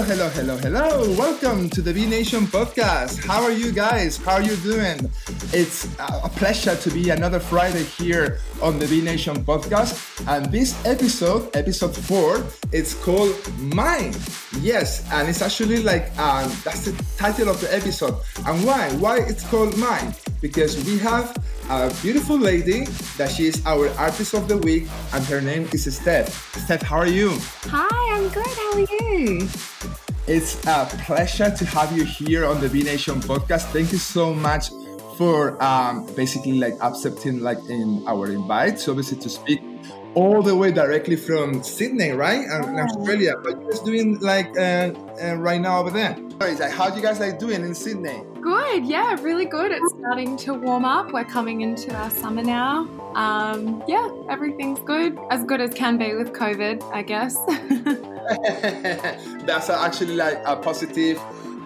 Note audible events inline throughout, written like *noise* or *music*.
Hello, hello, hello. Welcome to the Be Nation podcast. How are you guys? How are you doing? It's a pleasure to be another Friday here on the Be Nation podcast. And this episode, episode four, it's called Mine. Yes, and it's actually like um, that's the title of the episode. And why? Why it's called Mine? Because we have a beautiful lady that she is our artist of the week, and her name is Steff. Steff, how are you? Hi, I'm good. How are you? It's a pleasure to have you here on the Be Nation podcast. Thank you so much for um, basically like accepting like in our invite, so obviously to speak all the way directly from Sydney, right, and. Australia. But you're just doing like uh, uh, right now over there. How do you guys like doing in Sydney? Good. Yeah, really good. It's starting to warm up. We're coming into our summer now. Um, yeah, everything's good. As good as can be with COVID, I guess. *laughs* *laughs* That's actually like a positive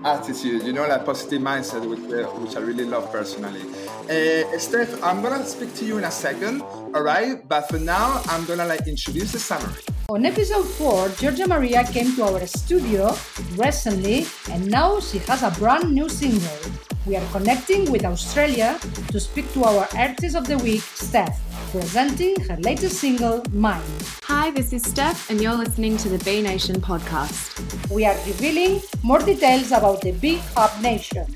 attitude, you know, like positive mindset, which, uh, which I really love personally. Uh, Steff, I'm gonna speak to you in a second, all right? But for now, I'm gonna like introduce the summary. On episode 4, Georgia Maria came to our studio recently and now she has a brand new single. We are connecting with Australia to speak to our Artist of the Week, Steff, presenting her latest single, Mine. Hi, this is Steff, and you're listening to the Be Nation podcast. We are revealing more details about the Big Hub Nation.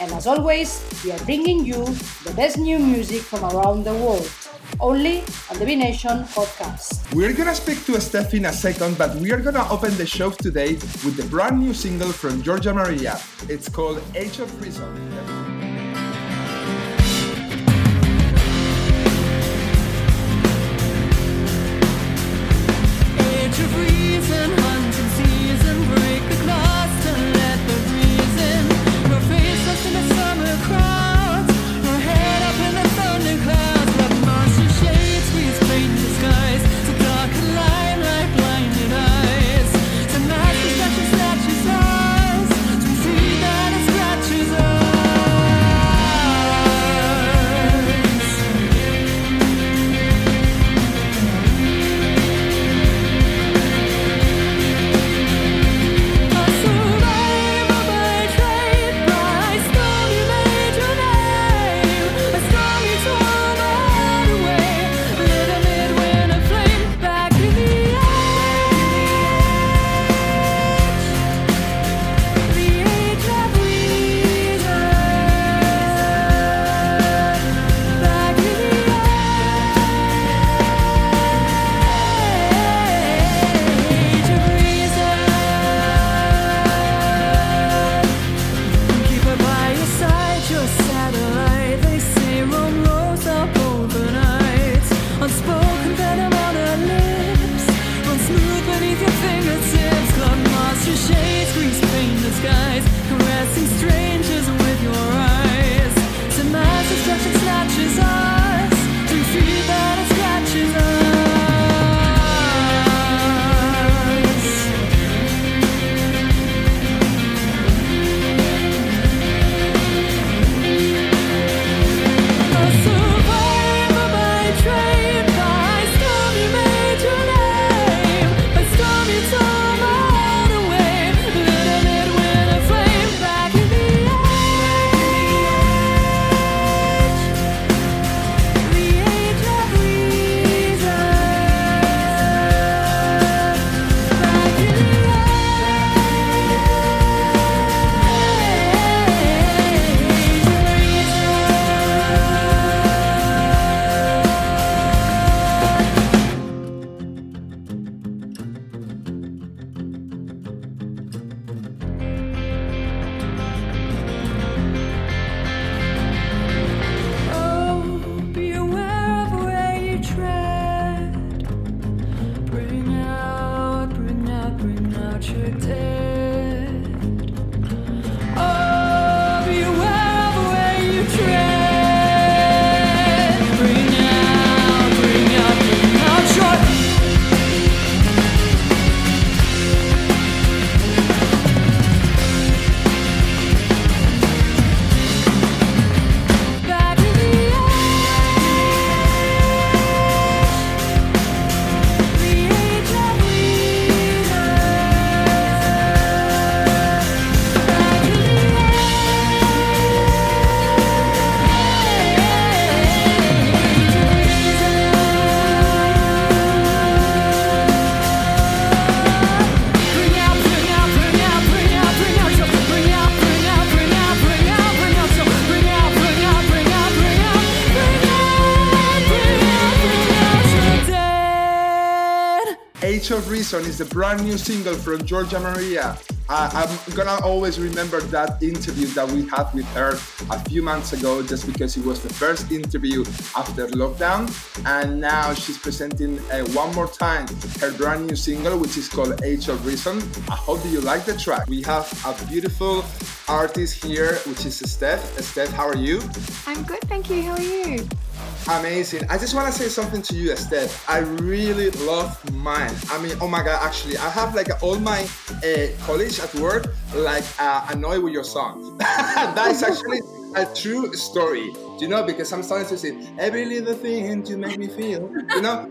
And as always, we are bringing you the best new music from around the world, only on the Be Nation podcast. We're gonna speak to Steff in a second, but we are gonna open the show today with the brand new single from Georgia Maria. It's called Age of Reason. Reason is the brand new single from Georgia Maria. Uh, I'm gonna always remember that interview that we had with her a few months ago, just because it was the first interview after lockdown. And now she's presenting uh, one more time her brand new single, which is called Age of Reason. I hope you like the track. We have a beautiful artist here, which is Steff. Steff, how are you? I'm good, thank you. How are you? Amazing. I just want to say something to you, Steff. I really love mine. I mean, oh my God, actually, I have like all my uh, colleagues at work like uh, annoyed with your song. *laughs* that is actually a true story, you know, because I'm starting to say every little thing to make me feel, you know.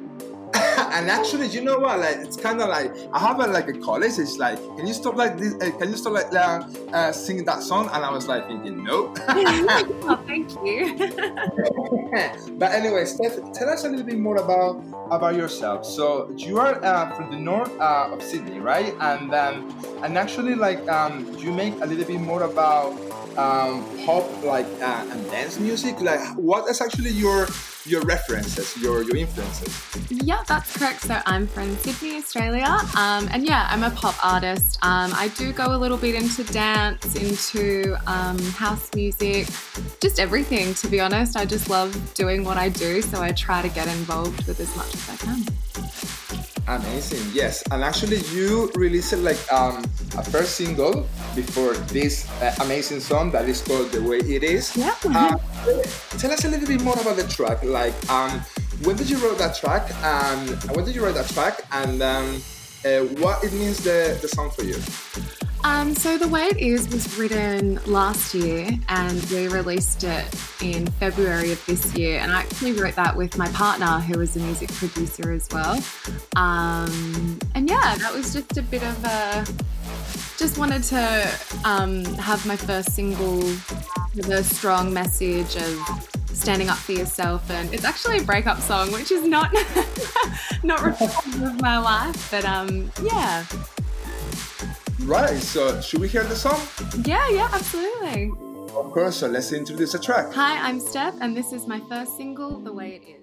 *coughs* and actually, you know what? Like, it's kind of like I have a, like a college. It's like, can you stop like this? Uh, can you stop like uh, uh, singing that song? And I was like thinking, no. *laughs* oh, thank you. *laughs* but anyway, Steff, tell us a little bit more about about yourself. So you are uh, from the north uh, of Sydney, right? And um, and actually, like, um, you make a little bit more about um, pop, like, uh, and dance music. Like, what is actually your your references, your your influences? yeah, that's correct. So I'm from Sydney, Australia. Um, and yeah, I'm a pop artist. Um, I do go a little bit into dance, into um, house music, just everything, to be honest. I just love doing what I do. So I try to get involved with as much as I can. Amazing, yes. And actually, you released like um, a first single before this uh, amazing song that is called "The Way It Is." Yeah. Uh, tell us a little bit more about the track. Like, um, when did you write that track? And when did you write that track? And um, uh, what it means the the song for you? Um, so the way it is was written last year, and we released it in February of this year. And I actually wrote that with my partner, who is a music producer as well. Um, and yeah, that was just a bit of a. Just wanted to um, have my first single with a strong message of standing up for yourself, and it's actually a breakup song, which is not *laughs* not reflective of my life, but um, yeah, Right. So, should we hear the song? yeah, yeah, absolutely. Of course. So let's introduce the track. Hi, I'm Steff, and this is my first single, The Way It Is.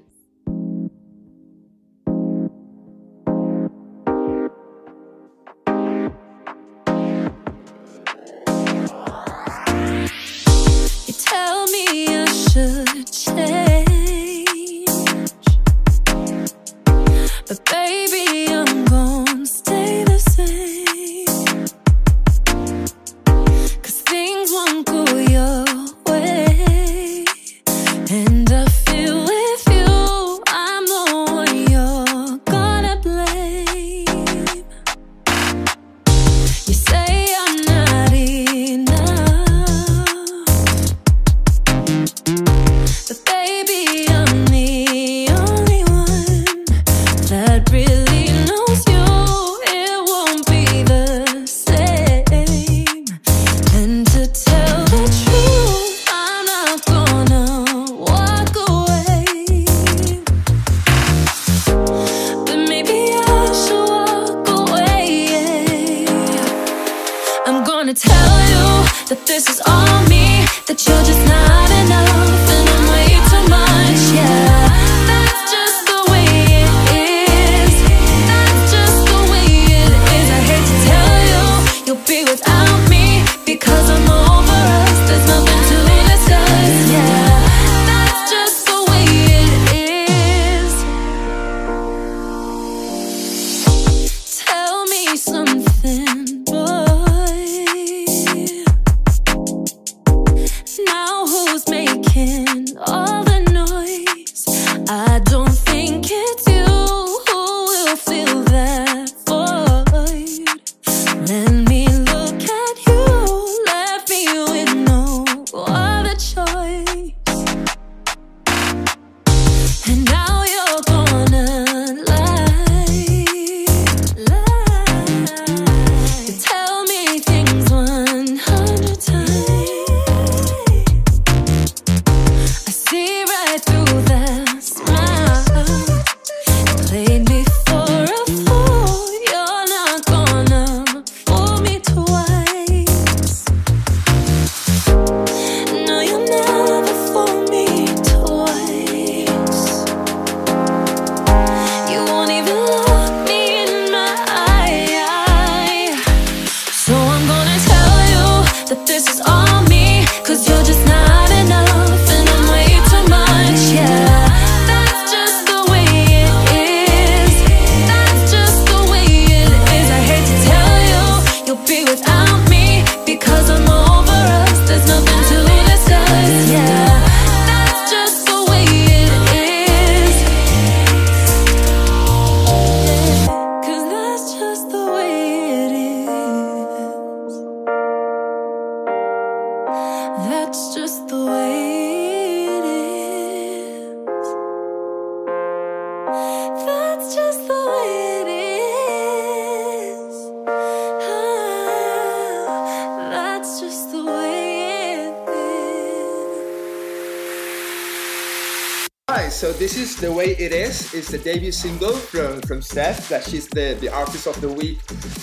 So this is the way it is. It's the debut single from from Steff. That she's the the artist of the week,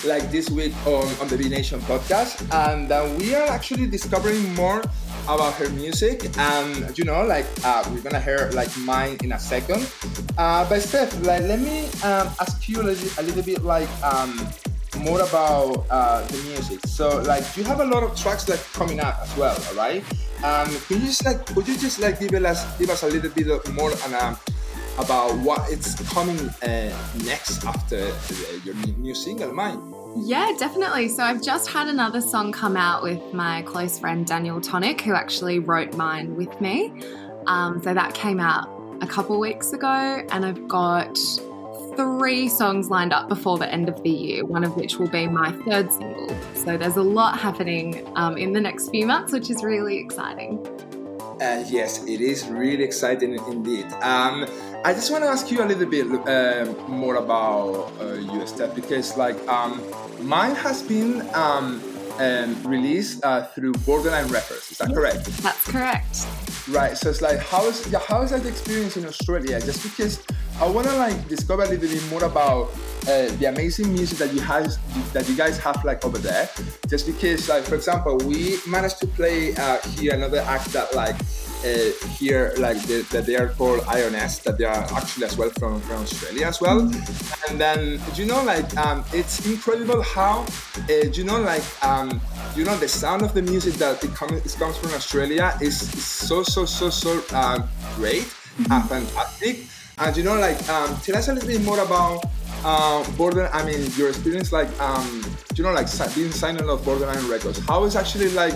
like this week on on the Be Nation podcast, and uh, we are actually discovering more about her music. And you know, like uh, we're gonna hear like mine in a second. Uh, but Steff, like let me um, ask you a little, a little bit like. Um, more about uh, the music. So, like, you have a lot of tracks like coming up as well, all right? Um, can you just like, could you just like give us give us a little bit of more on, um, about what it's coming uh, next after uh, your new, new single, mine? Yeah, definitely. So I've just had another song come out with my close friend Daniel Tonic, who actually wrote mine with me. Um, so that came out a couple weeks ago, and I've got three songs lined up before the end of the year, one of which will be my third single. So there's a lot happening um, in the next few months, which is really exciting. Uh, yes, it is really exciting indeed. Um, I just want to ask you a little bit um, more about uh, you, Steff, because like um, mine has been um, um, released uh, through Borderline Records. Is that correct? That's correct. Right. So it's like, how is yeah, how is that experience in Australia? Just because I want to like discover a little bit more about uh, the amazing music that you has that you guys have like over there. Just because, like for example, we managed to play uh, here another act that like uh, here like the, that they are called IRS that they are actually as well from, from Australia as well. And then you know like um, it's incredible how uh, you know like um, you know the sound of the music that it comes from Australia is so so so so uh, great, uh, fantastic. And you know, like, um, tell us a little bit more about uh, Border. I mean, your experience, like, um, you know, like being signed of Borderline Records. How is actually like,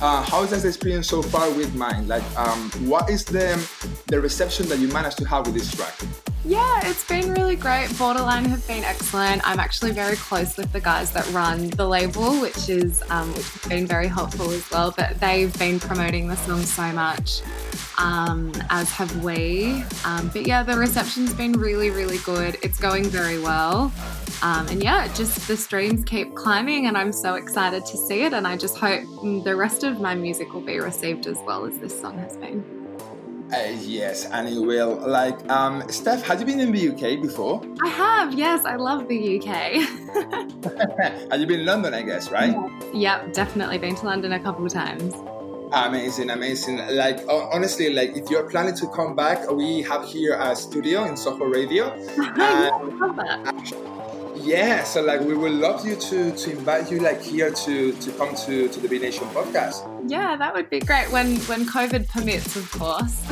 uh, how is that experience so far with mine? Like, um, what is the the reception that you managed to have with this track? Yeah, it's been really great. Borderline have been excellent. I'm actually very close with the guys that run the label, which is um, which has been very helpful as well. But they've been promoting the song so much, um, as have we. Um, but yeah, the reception's been really, really good. It's going very well. Um, and yeah, just the streams keep climbing, and I'm so excited to see it. And I just hope the rest of my music will be received as well as this song has been. Uh, yes, and it will. Like, um, Steff, have you been in the UK before? I have, yes, I love the UK. *laughs* have you been in London? I guess, right? yep, definitely been to London a couple of times. Amazing, amazing. Like honestly, like if you're planning to come back, we have here a studio in Soho Radio. *laughs* And yeah, so like we would love you to to invite you like here to to come to to the Be Nation podcast. Yeah, that would be great when when COVID permits, of course.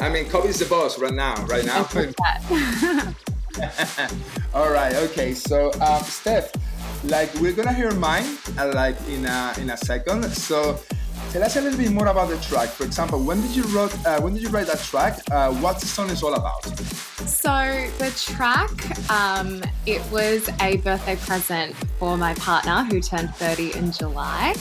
*laughs* I mean, Kobe's the boss right now, right now. *laughs* All right, okay. So, um, Steff, like we're gonna hear mine, uh, like in a in a second. So, tell us a little bit more about the track. For example, when did you wrote uh, when did you write that track? Uh, what the song is all about? So the track, um, it was a birthday present for my partner who turned 30 in July.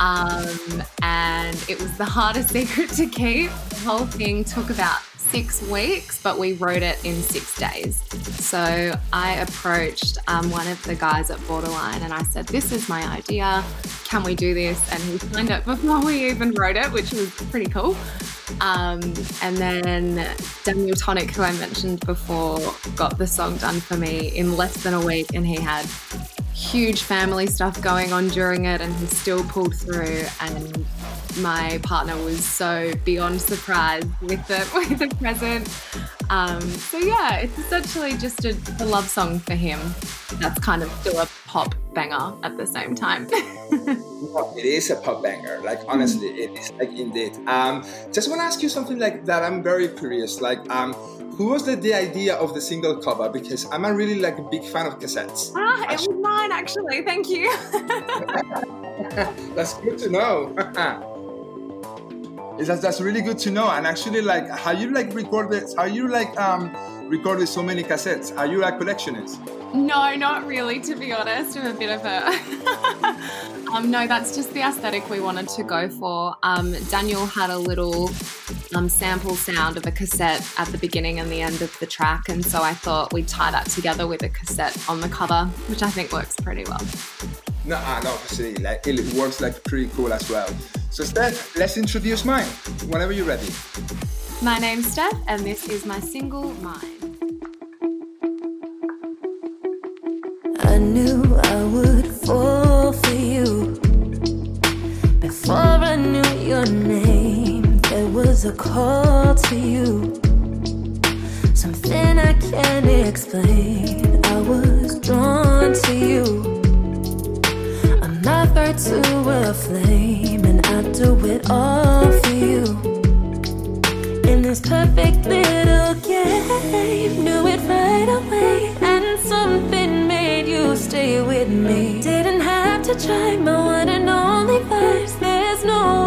Um, and it was the *laughs* hardest secret to keep. The whole thing took about six weeks, but we wrote it in six days. So I approached um, one of the guys at Borderline and I said, This is my idea. Can we do this? And he signed it before we even wrote it, which was pretty cool. Um, and then Daniel Tonic, who I mentioned before, got the song done for me in less than a week, and he had huge family stuff going on during it, and he still pulled through. And my partner was so beyond surprised with the *laughs* with the present. Um, so yeah, it's essentially just a, a love song for him. That's kind of still a pop banger at the same time. *laughs* It is a pop banger. Like honestly, it is like indeed. Um, just want to ask you something like that. I'm very curious. Like, um, who was the, the idea of the single cover? Because I'm a really like a big fan of cassettes. ah, it was mine actually. Thank you. *laughs* that's good to know. Is that that's really good to know. And actually, like, how you like recorded? How you like um recorded so many cassettes? Are you a collectionist? No, not really, to be honest. I'm a bit of a. *laughs* um, no, that's just the aesthetic we wanted to go for. Um, Daniel had a little um, sample sound of a cassette at the beginning and the end of the track, and so I thought we'd tie that together with a cassette on the cover, which I think works pretty well. No, uh, no, obviously, like it works like pretty cool as well. So, Steff, let's introduce mine. Whenever you're ready. My name's Steff, and this is my single Mine. I knew I would fall for you before I knew your name. There was a call to you, something I can't explain. I was drawn to you. Right to a flame, and I do it all for you. In this perfect little game, knew it right away, and something made you stay with me. Didn't have to try my one and only verse. There's nowhere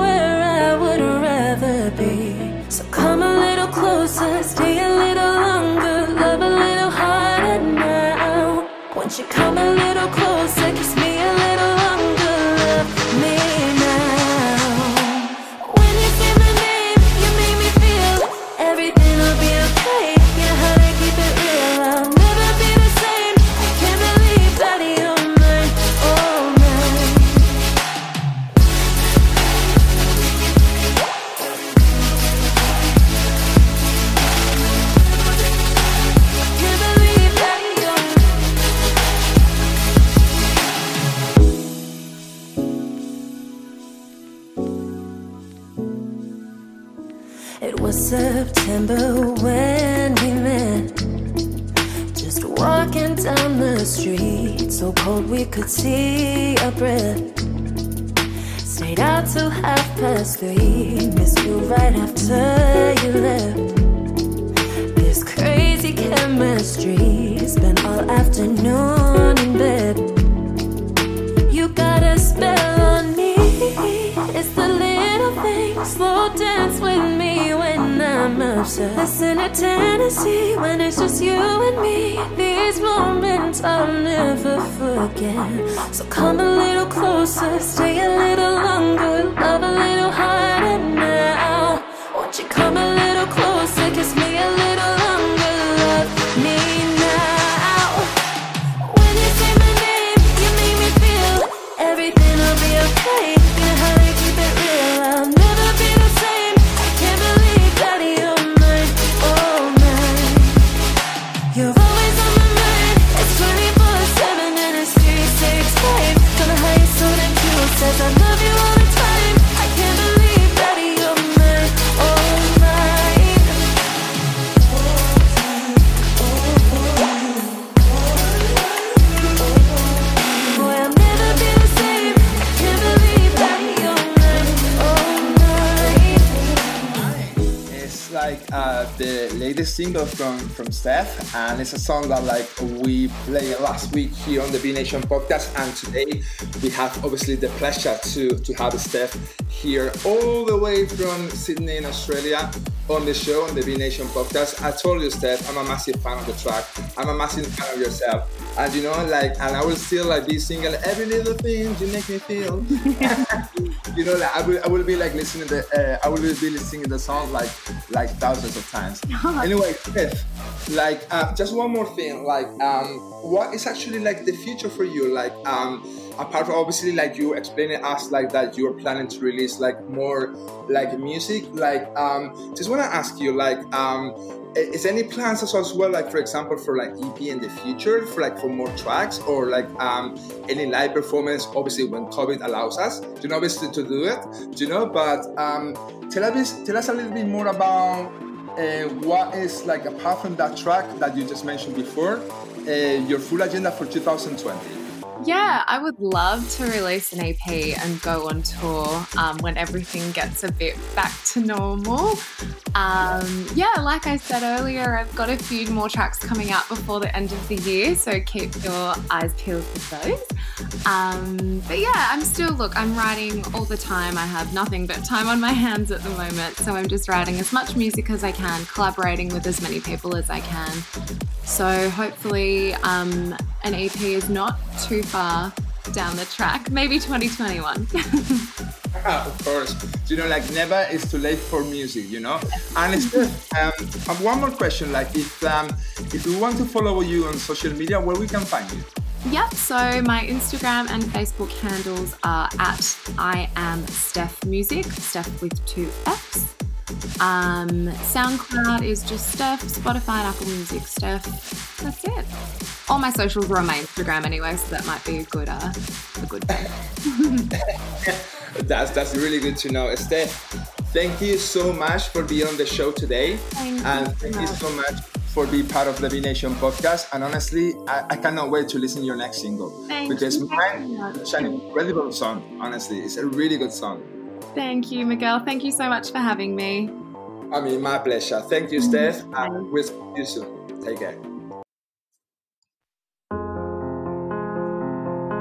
song that like we played last week here on the Be Nation podcast, and today we have obviously the pleasure to to have Steff here all the way from Sydney in Australia on the show on the Be Nation podcast. I told you, Steff, I'm a massive fan of the track. I'm a massive fan of yourself, and you know, like, and I will still like be singing every little thing you make me feel. *laughs* you know, like I will, I will be like listening to, uh, I will be singing the song like, like thousands of times. *laughs* anyway, Steff, like, uh, just one more thing, like, um, what is actually like the future for you? Like, um, apart from obviously like you explaining us like that you're planning to release like more like music, like, um, just want to ask you, like, um, is any plans as as well like for example for like ep in the future for like for more tracks or like um any live performance obviously when covid allows us you know obviously to do it you know but um tell us tell us a little bit more about uh, what is like apart from that track that you just mentioned before uh, your full agenda for 2020 Yeah, I would love to release an EP and go on tour um, when everything gets a bit back to normal. Um, yeah, like I said earlier, I've got a few more tracks coming out before the end of the year, so keep your eyes peeled for those. Um, but yeah, I'm still, look, I'm writing all the time. I have nothing but time on my hands at the moment, so I'm just writing as much music as I can, collaborating with as many people as I can. So hopefully, um, an EP is not too far down the track. Maybe 2021. Ah, *laughs* of course. You know, like never is too late for music. You know. And it's, um, one more question. Like, if um, if we want to follow you on social media, where we can find you? yep. So my Instagram and Facebook handles are at I am Steff Music, Steff with two F's. Um, SoundCloud is just Steff. Spotify and Apple Music, Steff. That's it. All my socials are on my Instagram anyway, so that might be a good, uh, a good thing. *laughs* That's that's really good to know. Steff, thank you so much for being on the show today. Thank and so thank you so much for being part of the Be Nation podcast. And honestly, I, I cannot wait to listen to your next single. Thank because you. mine is an incredible song, honestly. It's a really good song. Thank you, Miguel. Thank you so much for having me. I mean, my pleasure. Thank you, Steff. And we'll see you soon. Take care.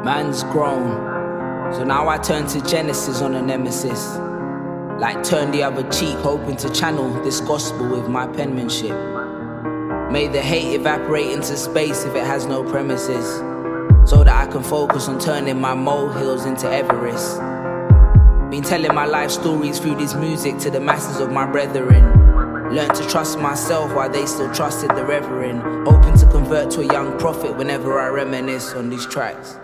Man's grown, so now I turn to Genesis on a nemesis. Like turn the other cheek, hoping to channel this gospel with my penmanship. May the hate evaporate into space if it has no premises, so that I can focus on turning my molehills into Everest. Been telling my life stories through this music to the masses of my brethren. Learned to trust myself while they still trusted the reverend. Open to convert to a young prophet whenever I reminisce on these tracks.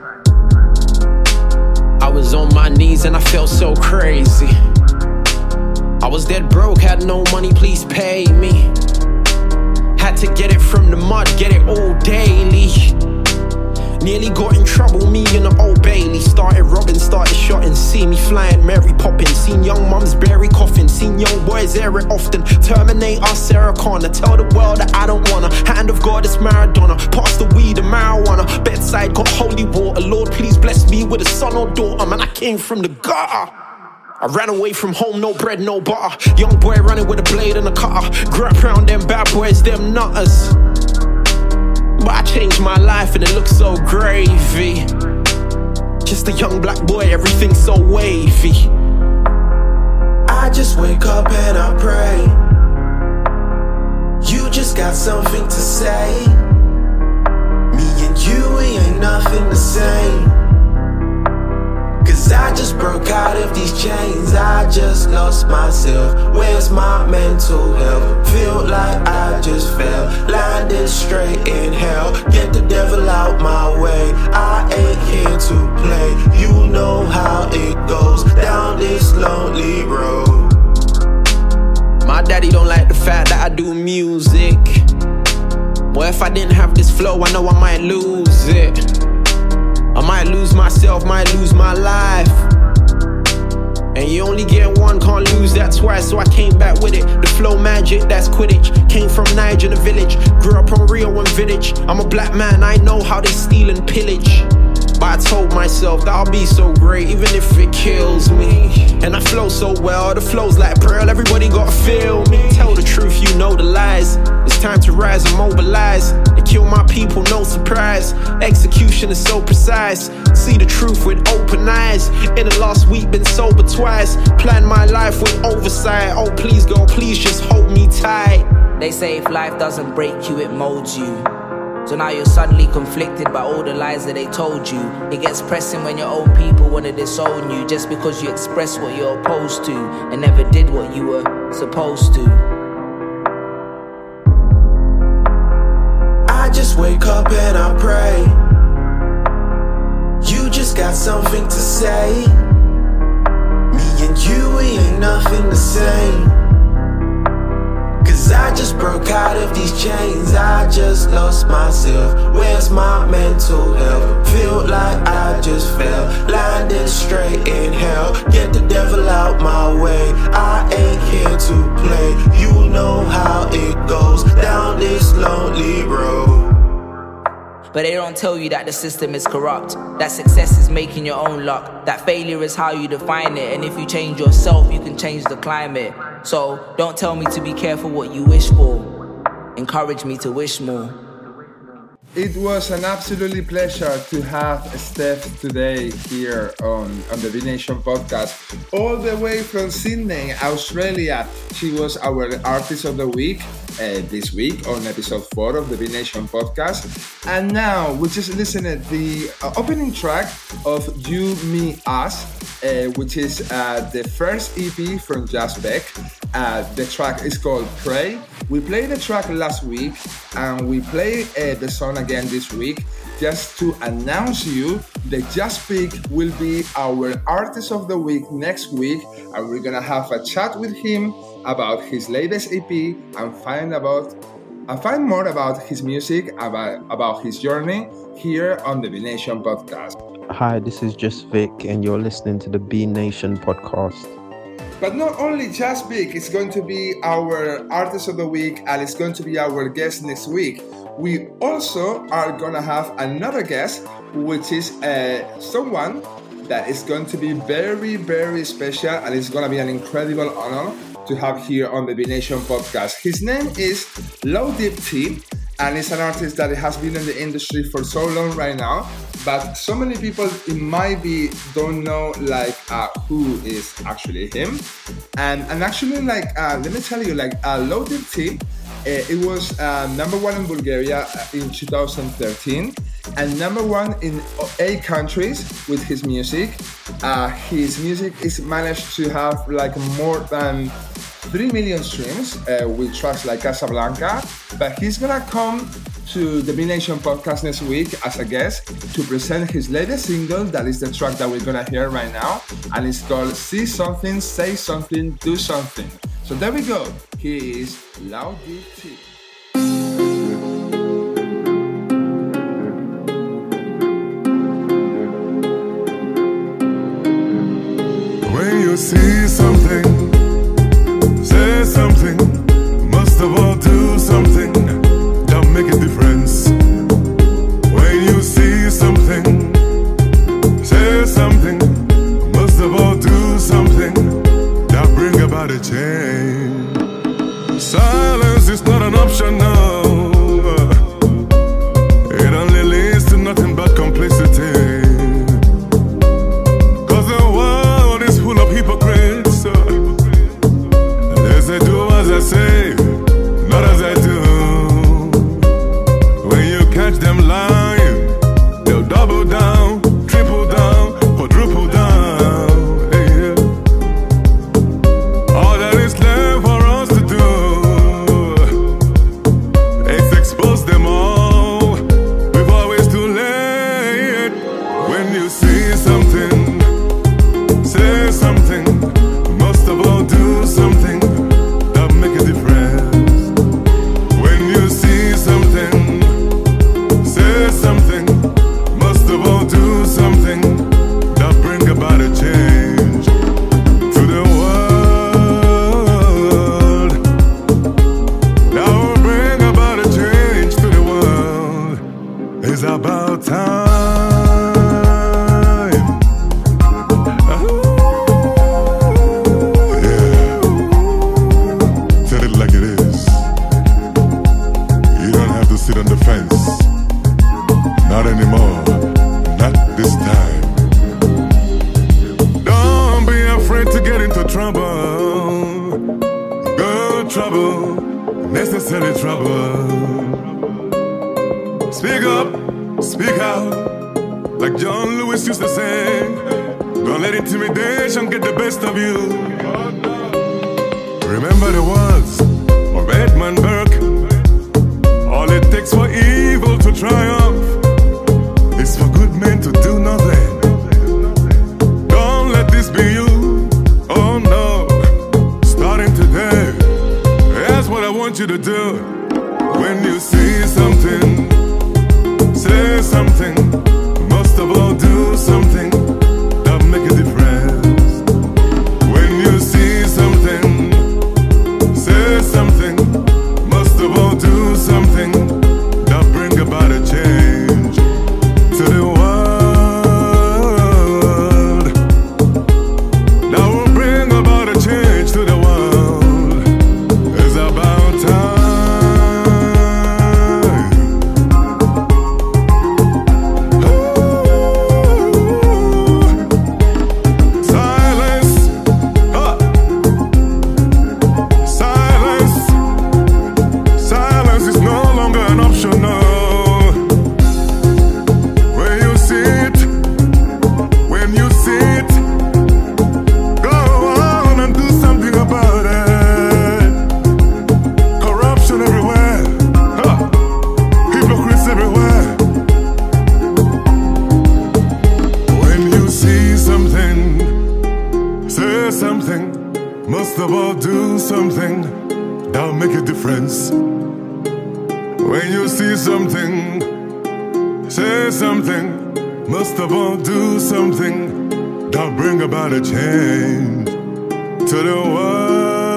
I was on my knees and I felt so crazy. I was dead broke, had no money, please pay me. Had to get it from the mud, get it all daily. Nearly got in trouble, me and the old Bailey. Started robbing, started shotting, see me flying, Mary popping. Seen young mums bury coffin, seen young boys air it often. Terminate our Sarah Connor, tell the world that I don't wanna. Hand of God, it's Maradona. Pass the weed and marijuana. Bedside got holy water. Lord, please bless me with a son or daughter. Man, I came from the gutter. I ran away from home, no bread, no butter. Young boy running with a blade and a cutter. Grew up around them bad boys, them nutters. Changed my life and it looks so gravy. Just a young black boy, everything so wavy. I just wake up and I pray. You just got something to say. Me and you, we ain't nothing the same. Cause I just broke out of these chains. I just lost myself. Where's my mental health? Feel like I just fell. Landed straight in hell. Get the devil out my way. I ain't here to play. You know how it goes down this lonely road. My daddy don't like the fact that I do music. What if I didn't have this flow? I know I might lose it. I might lose myself, might lose my life. And you only get one, can't lose that twice. So I came back with it. The flow magic, that's Quidditch. Came from Niger in the village. Grew up on Rio and Village. I'm a black man, I know how they steal and pillage. But I told myself that I'll be so great, even if it kills me. And I flow so well, the flow's like Braille, everybody gotta feel me. Tell the truth, you know the lies. It's time to rise and mobilize. And kill my people, no surprise. Execution is so precise. See the truth with open eyes. In the last week, been sober twice. Plan my life with oversight. Oh, please, girl, please just hold me tight. They say if life doesn't break you, it molds you. So now you're suddenly conflicted by all the lies that they told you. It gets pressing when your own people wanna disown you just because you express what you're opposed to and never did what you were supposed to. I just wake up and I pray. You just got something to say. Me and you, we ain't nothing the same. Cause I just broke out of these chains. I just lost myself. Where's my mental health? Feel like I just fell. Landed straight in hell. Get the devil out my way. I ain't here to play. You know how it goes down this lonely road. But they don't tell you that the system is corrupt, that success is making your own luck, that failure is how you define it, and if you change yourself, you can change the climate. So don't tell me to be careful what you wish for, encourage me to wish more. It was an absolutely pleasure to have Steff today here on, on the Be Nation podcast, all the way from Sydney, Australia. She was our artist of the week uh, this week on episode four of the Be Nation podcast. And now we just listen to the uh, opening track of You, Me, Us, uh, which is uh, the first EP from Jazz Beck. Uh, the track is called Pray. We played the track last week and we play uh, the song again this week just to announce you that Just Vic will be our artist of the week next week and we're gonna have a chat with him about his latest EP and find about and find more about his music, about, about his journey here on the Be Nation podcast. Hi, this is Just Vic, and you're listening to the Be Nation podcast. But not only Just Vic is going to be our artist of the week and it's going to be our guest next week. We also are gonna have another guest, which is uh, someone that is going to be very, very special and it's gonna be an incredible honor to have here on the Be Nation podcast. His name is Low Deep T, and he's an artist that has been in the industry for so long right now. But so many people it might be don't know like uh, who is actually him, and and actually like uh, let me tell you like uh, Low Deep T, uh, it was uh, number one in Bulgaria uh, in 2013 and number one in eight countries with his music. Uh, his music is managed to have like more than 3 million streams uh, with tracks like Casablanca, but he's gonna come to the Nation podcast next week as a guest to present his latest single, that is the track that we're gonna hear right now, and it's called See Something, Say Something, Do Something. So there we go. He is Loud DT. When you see something, bring something, say something. Most of all, do something that'll bring about a change to the world.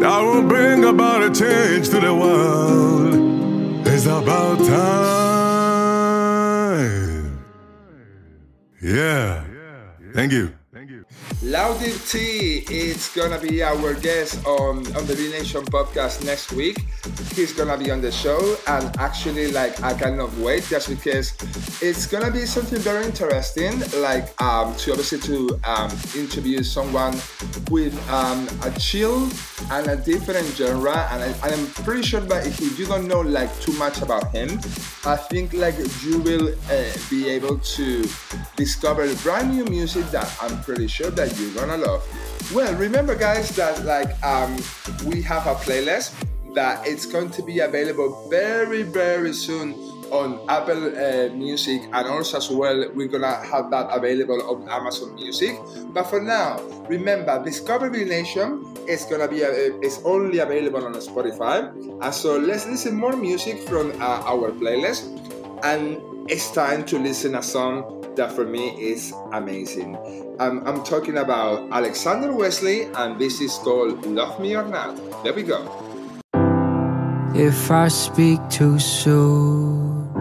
That will bring about a change to the world. It's about time. Yeah. Thank you. Low Deep T is gonna be our guest on, on the Be Nation podcast next week. He's gonna be on the show, and actually, like, I cannot wait just because it's gonna be something very interesting. Like, um, to obviously to um, interview someone with um, a chill and a different genre, and, I, I'm pretty sure that if you don't know like too much about him, I think like you will uh, be able to discover brand new music that I'm pretty sure that you're gonna love. Well, remember guys that like um, we have a playlist that it's going to be available very very soon on Apple uh, Music and also as well we're gonna have that available on Amazon Music. But for now, remember Discovery Nation is gonna be uh, is only available on Spotify. And so let's listen more music from uh, our playlist, and it's time to listen a song that for me is amazing. I'm, I'm talking about Alexander Wesley, and this is called Love Me or Not. There we go. If I speak too soon,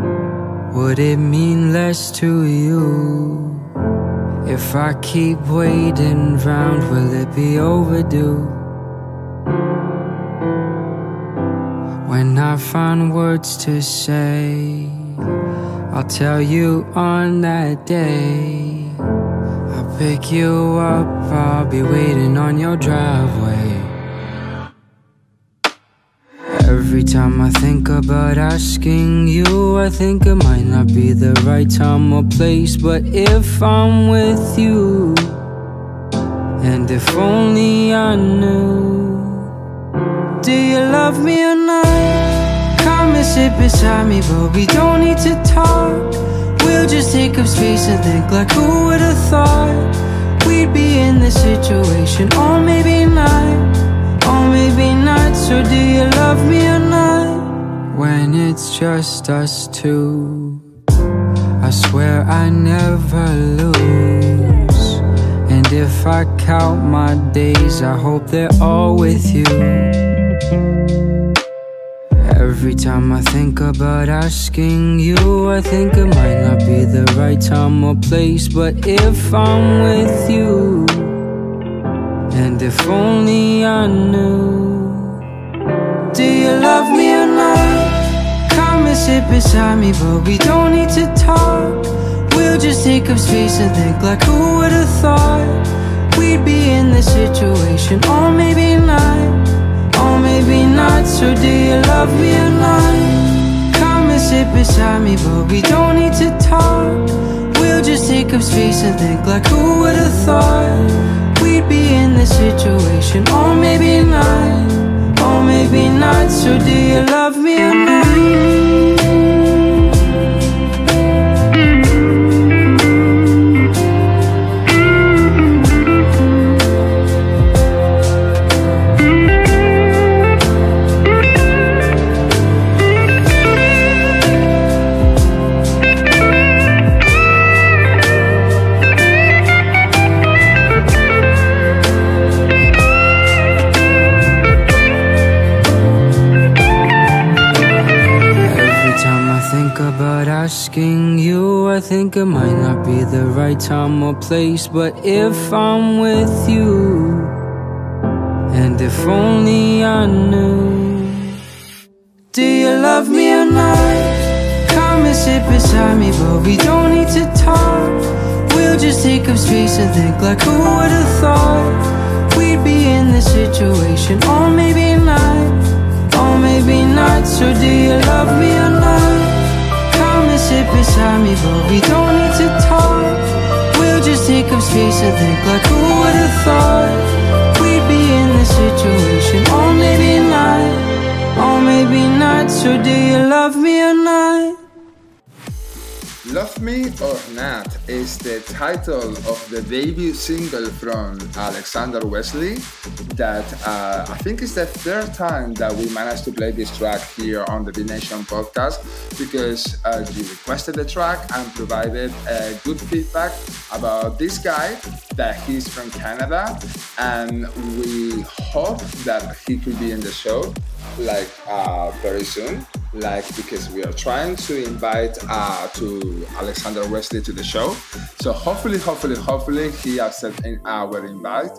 would it mean less to you? If I keep waiting round, will it be overdue? When I find words to say, I'll tell you on that day. I'll pick you up, I'll be waiting on your driveway. Every time I think about asking you, I think it might not be the right time or place. But if I'm with you, and if only I knew, do you love me or not? Come and sit beside me, but we don't need to talk. We'll just take up space and think like who would have thought we'd be in this situation, or maybe not. Or maybe not, so do you love me or not? When it's just us two, I swear I never lose. And if I count my days, I hope they're all with you. Every time I think about asking you, I think it might not be the right time or place. But if I'm with you, and if only I knew Do you love me or not? Come and sit beside me But we don't need to talk We'll just take up space and think Like who would have thought We'd be in this situation Or maybe not Or maybe not So do you love me or not? Come and sit beside me But we don't need to talk We'll just take up space and think Like who would have thought we'd be in this situation Or maybe not, or maybe not So do you love me or not? Asking you, I think it might not be the right time or place. But if I'm with you, and if only I knew, do you love me or not? Come and sit beside me, but we don't need to talk. We'll just take up space and think like who would have thought we'd be in this situation, or maybe not. Or maybe not, so do you love me or not? Sit beside me, but we don't need to talk. We'll just take up space and think like who would have thought We'd be in this situation, or maybe not. Or maybe not, so do you love me or not? Love Me or Not is the title of the debut single from Alexander Wesley. That uh, I think is the third time that we managed to play this track here on the Be Nation podcast because uh, you requested the track and provided uh, good feedback about this guy that he's from Canada and we hope that he could be in the show like uh, very soon like because we are trying to invite uh, to Alexander Wesley to the show. So hopefully, hopefully, hopefully he accepts our invite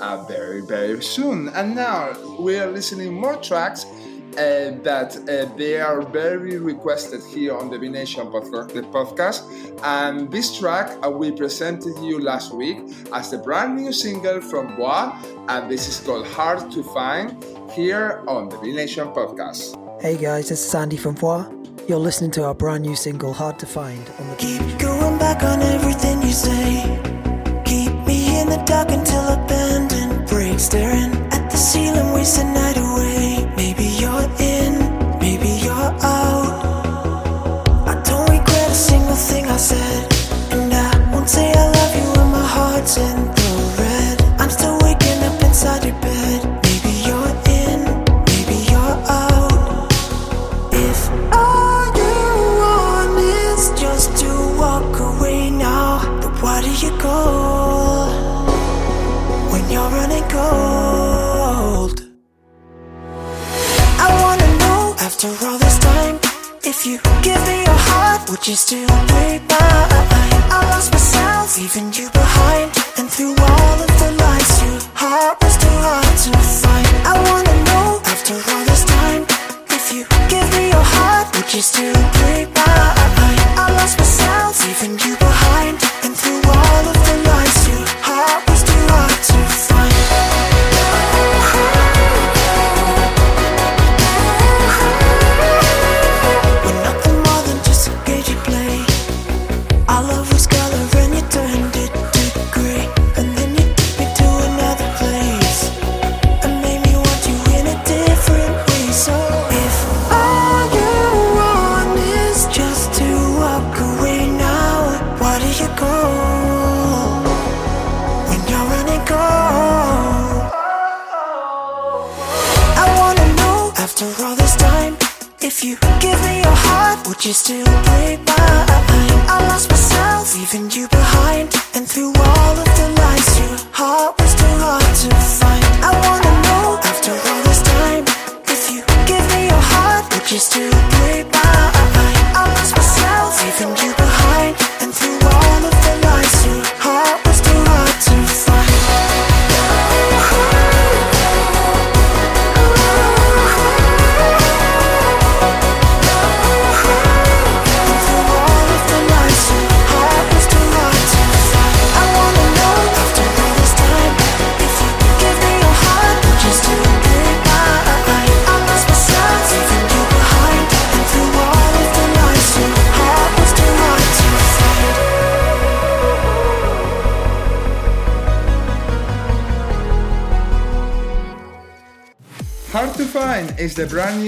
uh, very, very soon. And now we are listening more tracks. Uh, that uh, they are very requested here on the Be Nation podcast. And this track uh, we presented you last week as the brand new single from Bois, and this is called Hard to Find here on the B podcast. Hey guys, this is Sandy from Foix. You're listening to our brand new single, Hard to Find, on the Keep going back on everything you say. Keep me in the dark until. Staring at the ceiling, waste night away. Maybe you're in, maybe you're out. I don't regret a single thing I said. And I won't say I love you when my heart's in the red. I'm still waking up inside your heart, to break mine? I lost myself, leaving you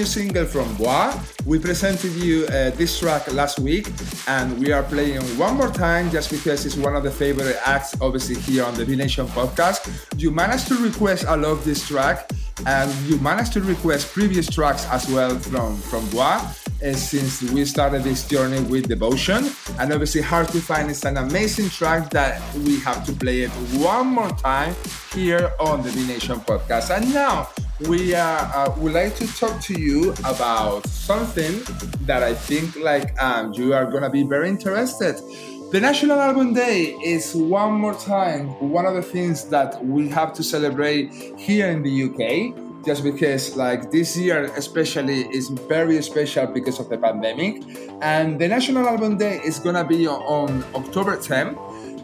new single from Bois. We presented you uh, this track last week and we are playing one more time just because it's one of the favorite acts, obviously, here on the Be Nation podcast. You managed to request I love this track and you managed to request previous tracks as well from, from Bois. uh, since we started this journey with Devotion. And obviously, Hard to Find is an amazing track that we have to play it one more time here on the Be Nation podcast. And now we uh, uh, would like to talk to you about something that I think like um, you are gonna be very interested. The National Album Day is one more time one of the things that we have to celebrate here in the UK. Just because, like this year, especially, is very special because of the pandemic, and the National Album Day is gonna be on, on October 10th.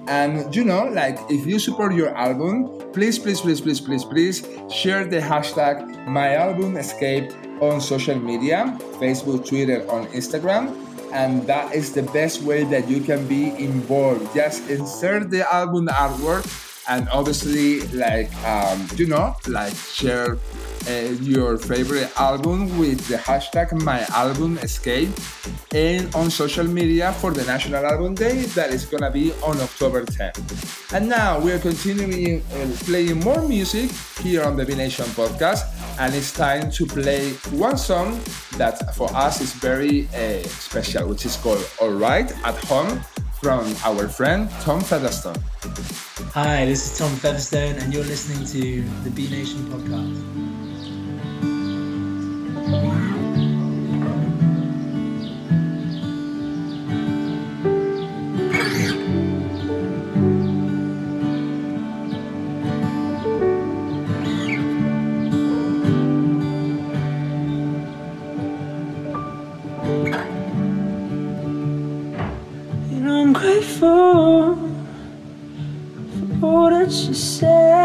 And you know, like if you support your album, please, please, please, please, please, please share the hashtag My Album Escape on social media, Facebook, Twitter, on Instagram. And that is the best way that you can be involved. Just insert the album artwork and obviously like um, you know, like share your favorite album with the hashtag my album escape and on social media for the National Album Day that is gonna be on October 10th. And now we're continuing uh, playing more music here on the Be Nation podcast, and it's time to play one song that for us is very uh, special, which is called Alright at Home from our friend Tom Featherstone. Hi, this is Tom Featherstone, and you're listening to the Be Nation podcast. Grateful for all that you said.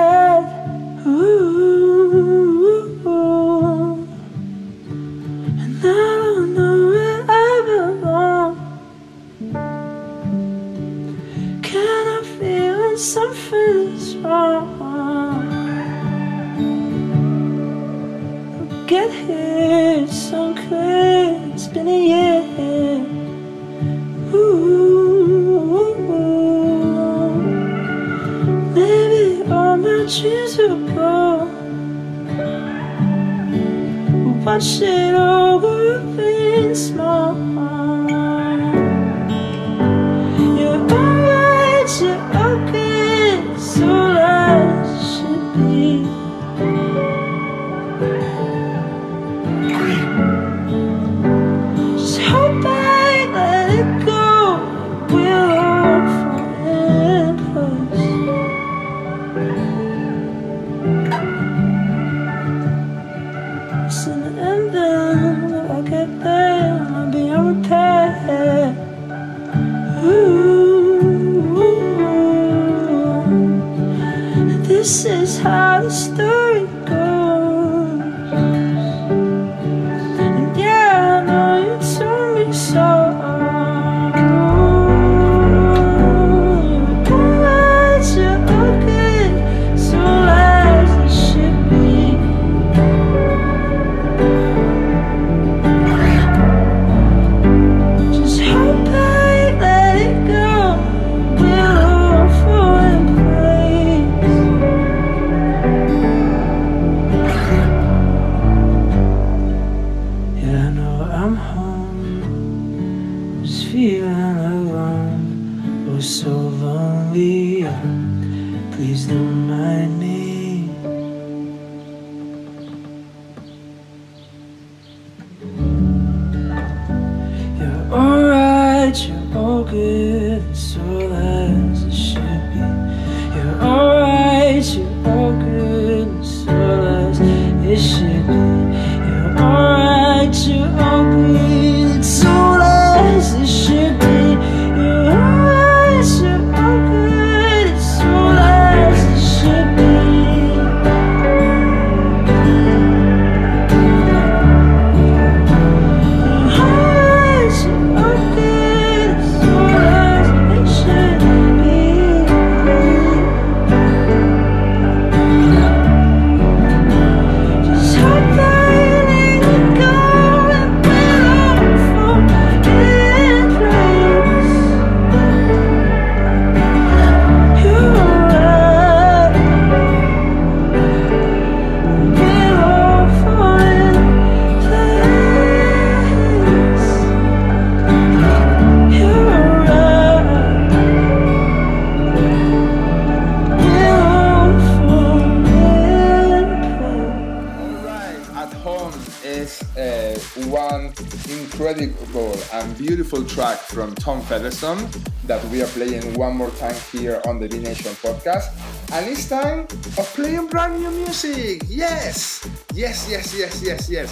Here on the Be Nation podcast. And it's time of playing brand new music. Yes, yes, yes, yes, yes, yes.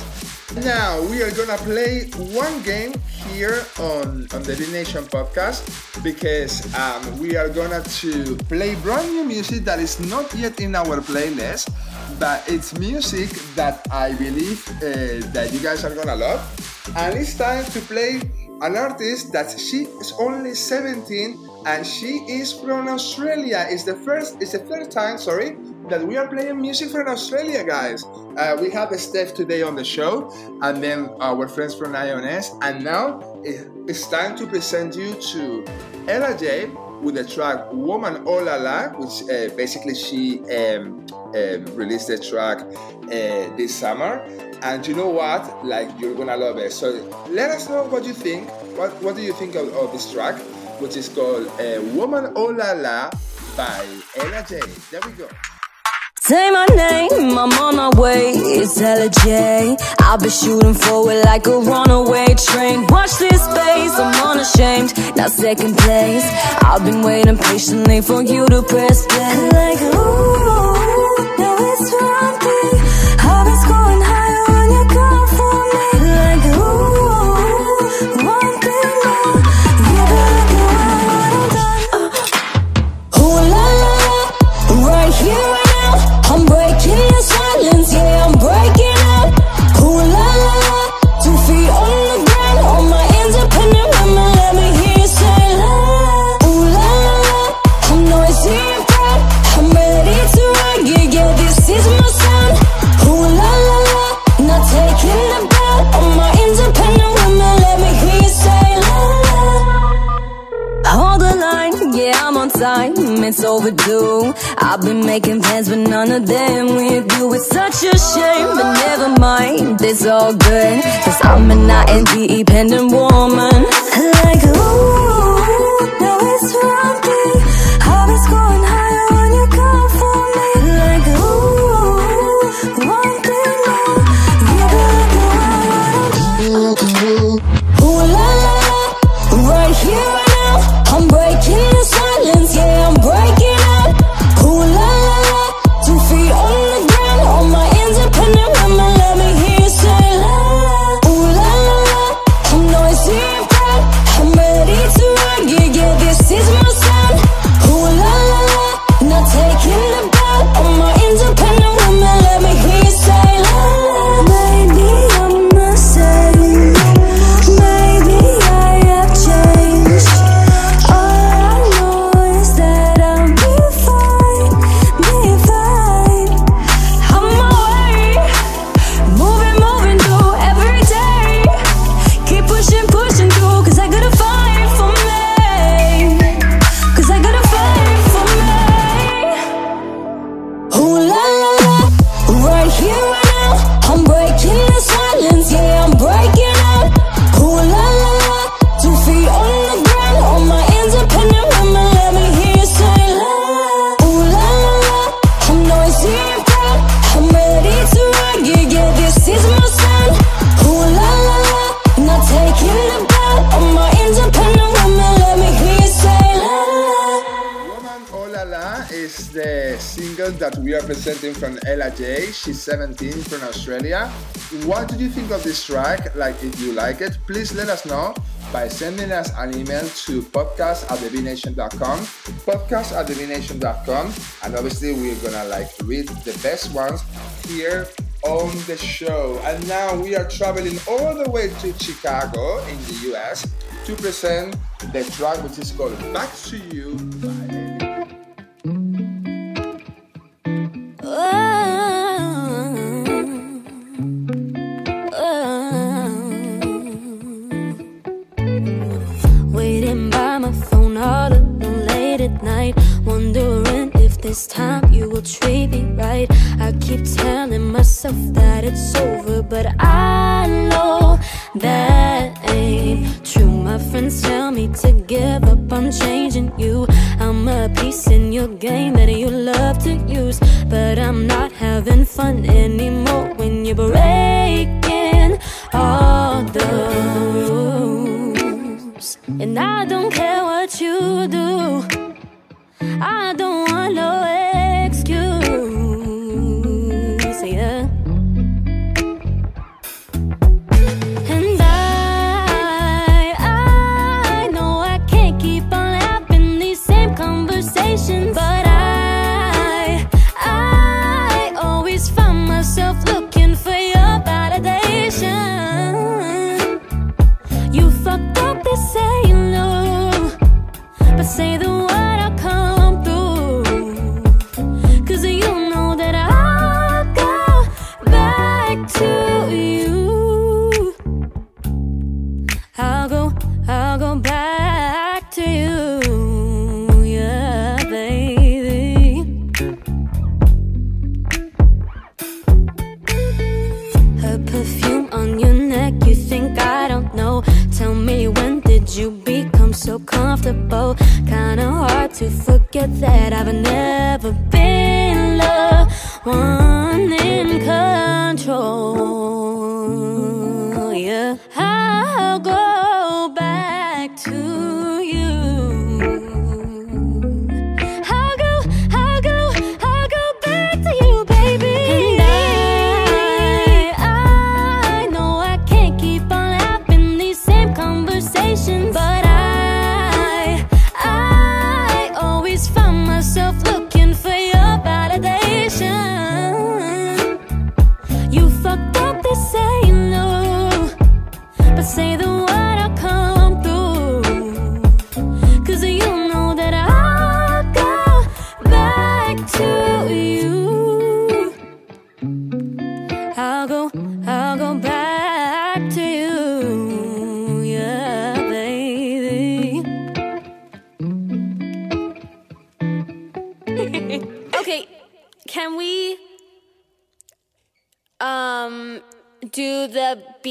Now we are gonna play one game here on, on the Be Nation podcast because um, we are gonna to play brand new music that is not yet in our playlist but it's music that I believe uh, that you guys are gonna love. And it's time to play an artist that she is only 17 and she is from Australia. It's the first, it's the third time, sorry, that we are playing music from Australia, guys. Uh, we have Steff today on the show, and then our friends from IONS. And now it's time to present you to Ella J with the track Woman Oh La which uh, basically she um, um, released the track uh, this summer. And you know what? Like, you're gonna love it. So let us know what you think. What, what do you think of, of this track, which is called uh, Woman Oh La La by Ella J. There we go. Say my name, I'm on my way. It's Ella J. I'll be shooting forward like a runaway train. Watch this space, I'm unashamed. Not second place. I've been waiting patiently for you to press play. Like, ooh, now it's one overdue. I've been making plans, but none of them with you. It's such a shame, but never mind, it's all good. Cause I'm an independent woman. Like, ooh, now it's one She's 17 from Australia. What did you think of this track? Like, if you like it, please let us know by sending us an email to podcast at thebenation.com, podcast at thebenation.com, and obviously we're gonna like read the best ones here on the show. And now we are traveling all the way to Chicago in the US to present the track which is called Back to You this time you will treat me right. I keep telling myself that it's over, but I know that ain't true. My friends tell me to give up, I'm changing you. I'm a piece in your game that you love to use, but I'm not having fun anymore when you break. Kinda hard to forget that I've never been the one in control.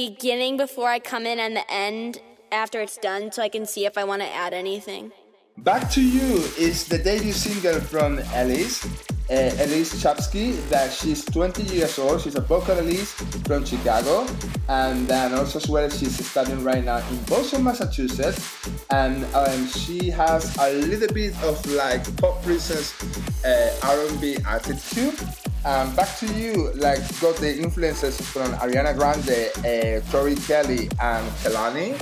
Beginning before I come in and the end after it's done so I can see if I want to add anything? Back to You is the debut single from Elise, uh, Elise Chapsky, that she's 20 years old. She's a vocalist from Chicago, and then also as well she's studying right now in Boston, Massachusetts, and um, she has a little bit of like pop princess uh, R&B attitude. Um, back to you, like got the influences from Ariana Grande, uh, Tori Kelly, and Kehlani.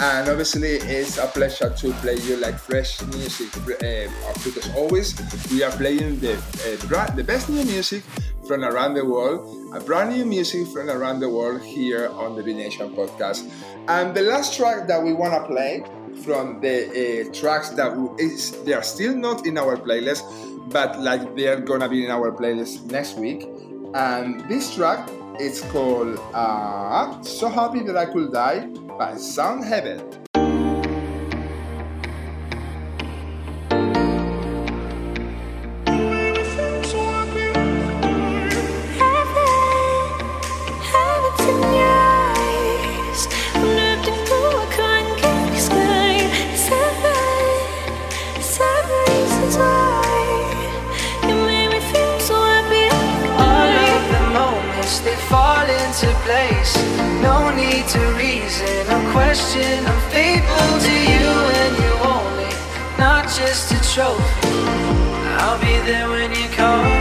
And obviously, it's a pleasure to play you like fresh music uh, because always we are playing the uh, bra- the best new music from around the world, a brand new music from around the world here on the Be Nation podcast. And the last track that we want to play from the uh, tracks that is they are still not in our playlist, but like they're gonna be in our playlist next week. And this track is called uh, "So Happy That I Could Die" by Sound Heaven. To reason or question. I'm faithful to you and you only, not just a trophy. I'll be there when you call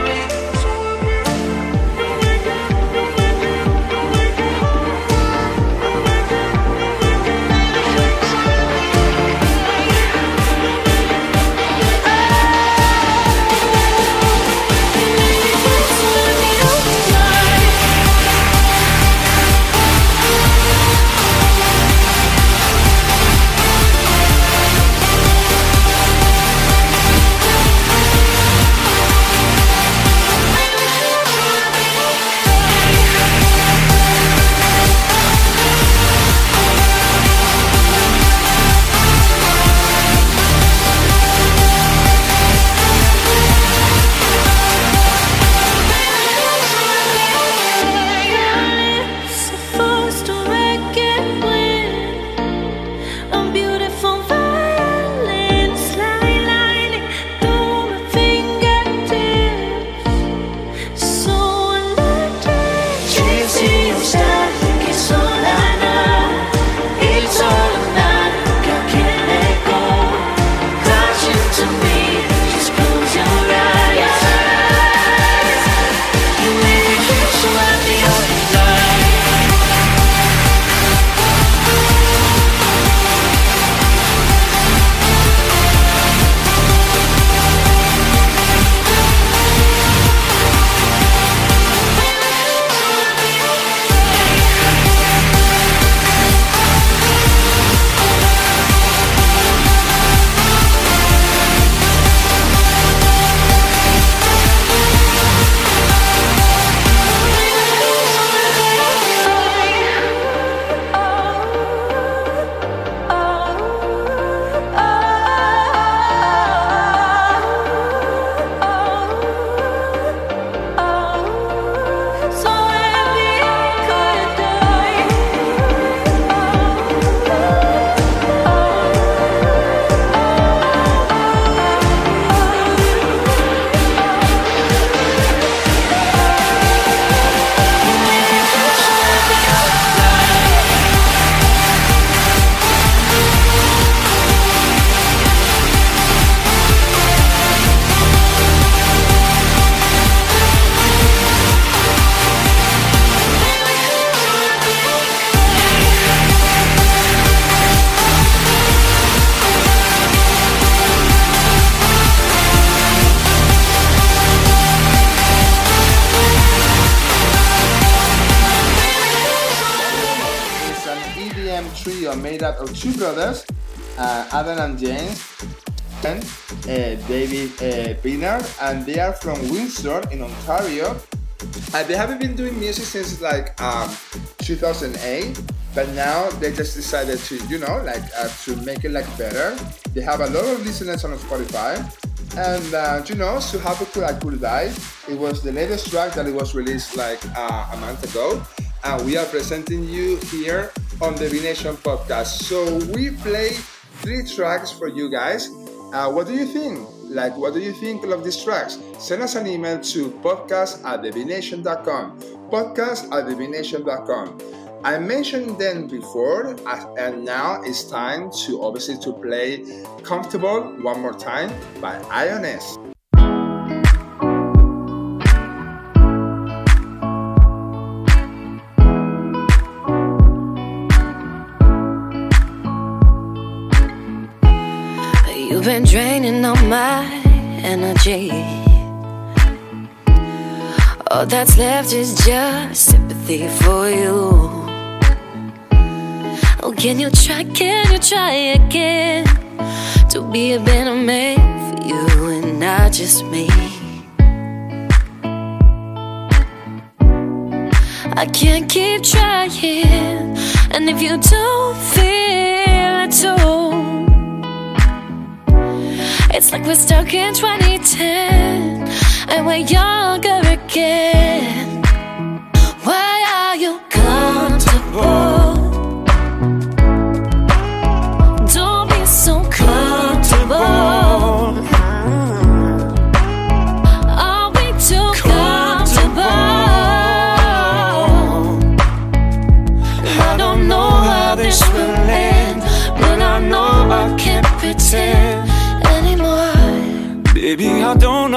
uh, David uh, and they are from Windsor in Ontario. And they haven't been doing music since like um, 2008, but now they just decided to, you know, like uh, to make it like better. They have a lot of listeners on Spotify, and uh, you know, to have a cool, a cool die. It was the latest track that it was released like uh, a month ago, and we are presenting you here on the Be Nation podcast. So we play three tracks for you guys. Uh, what do you think? Like, what do you think of these tracks? Send us an email to podcast at thebenation.com. Podcast at thebenation.com. I mentioned them before, uh, and now it's time to obviously to play "Comfortable" one more time by Ioness. You've been draining all my energy. All that's left is just sympathy for you. Oh, can you try, can you try again to be a better man for you and not just me? I can't keep trying, and if you don't feel it too. It's like we're stuck in 2010 and we're younger again. Why are you comfortable?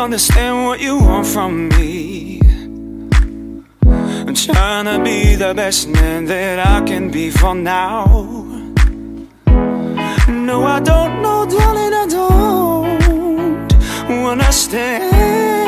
Understand what you want from me. I'm trying to be the best man that I can be for now. No, I don't know, darling, I don't wanna stand.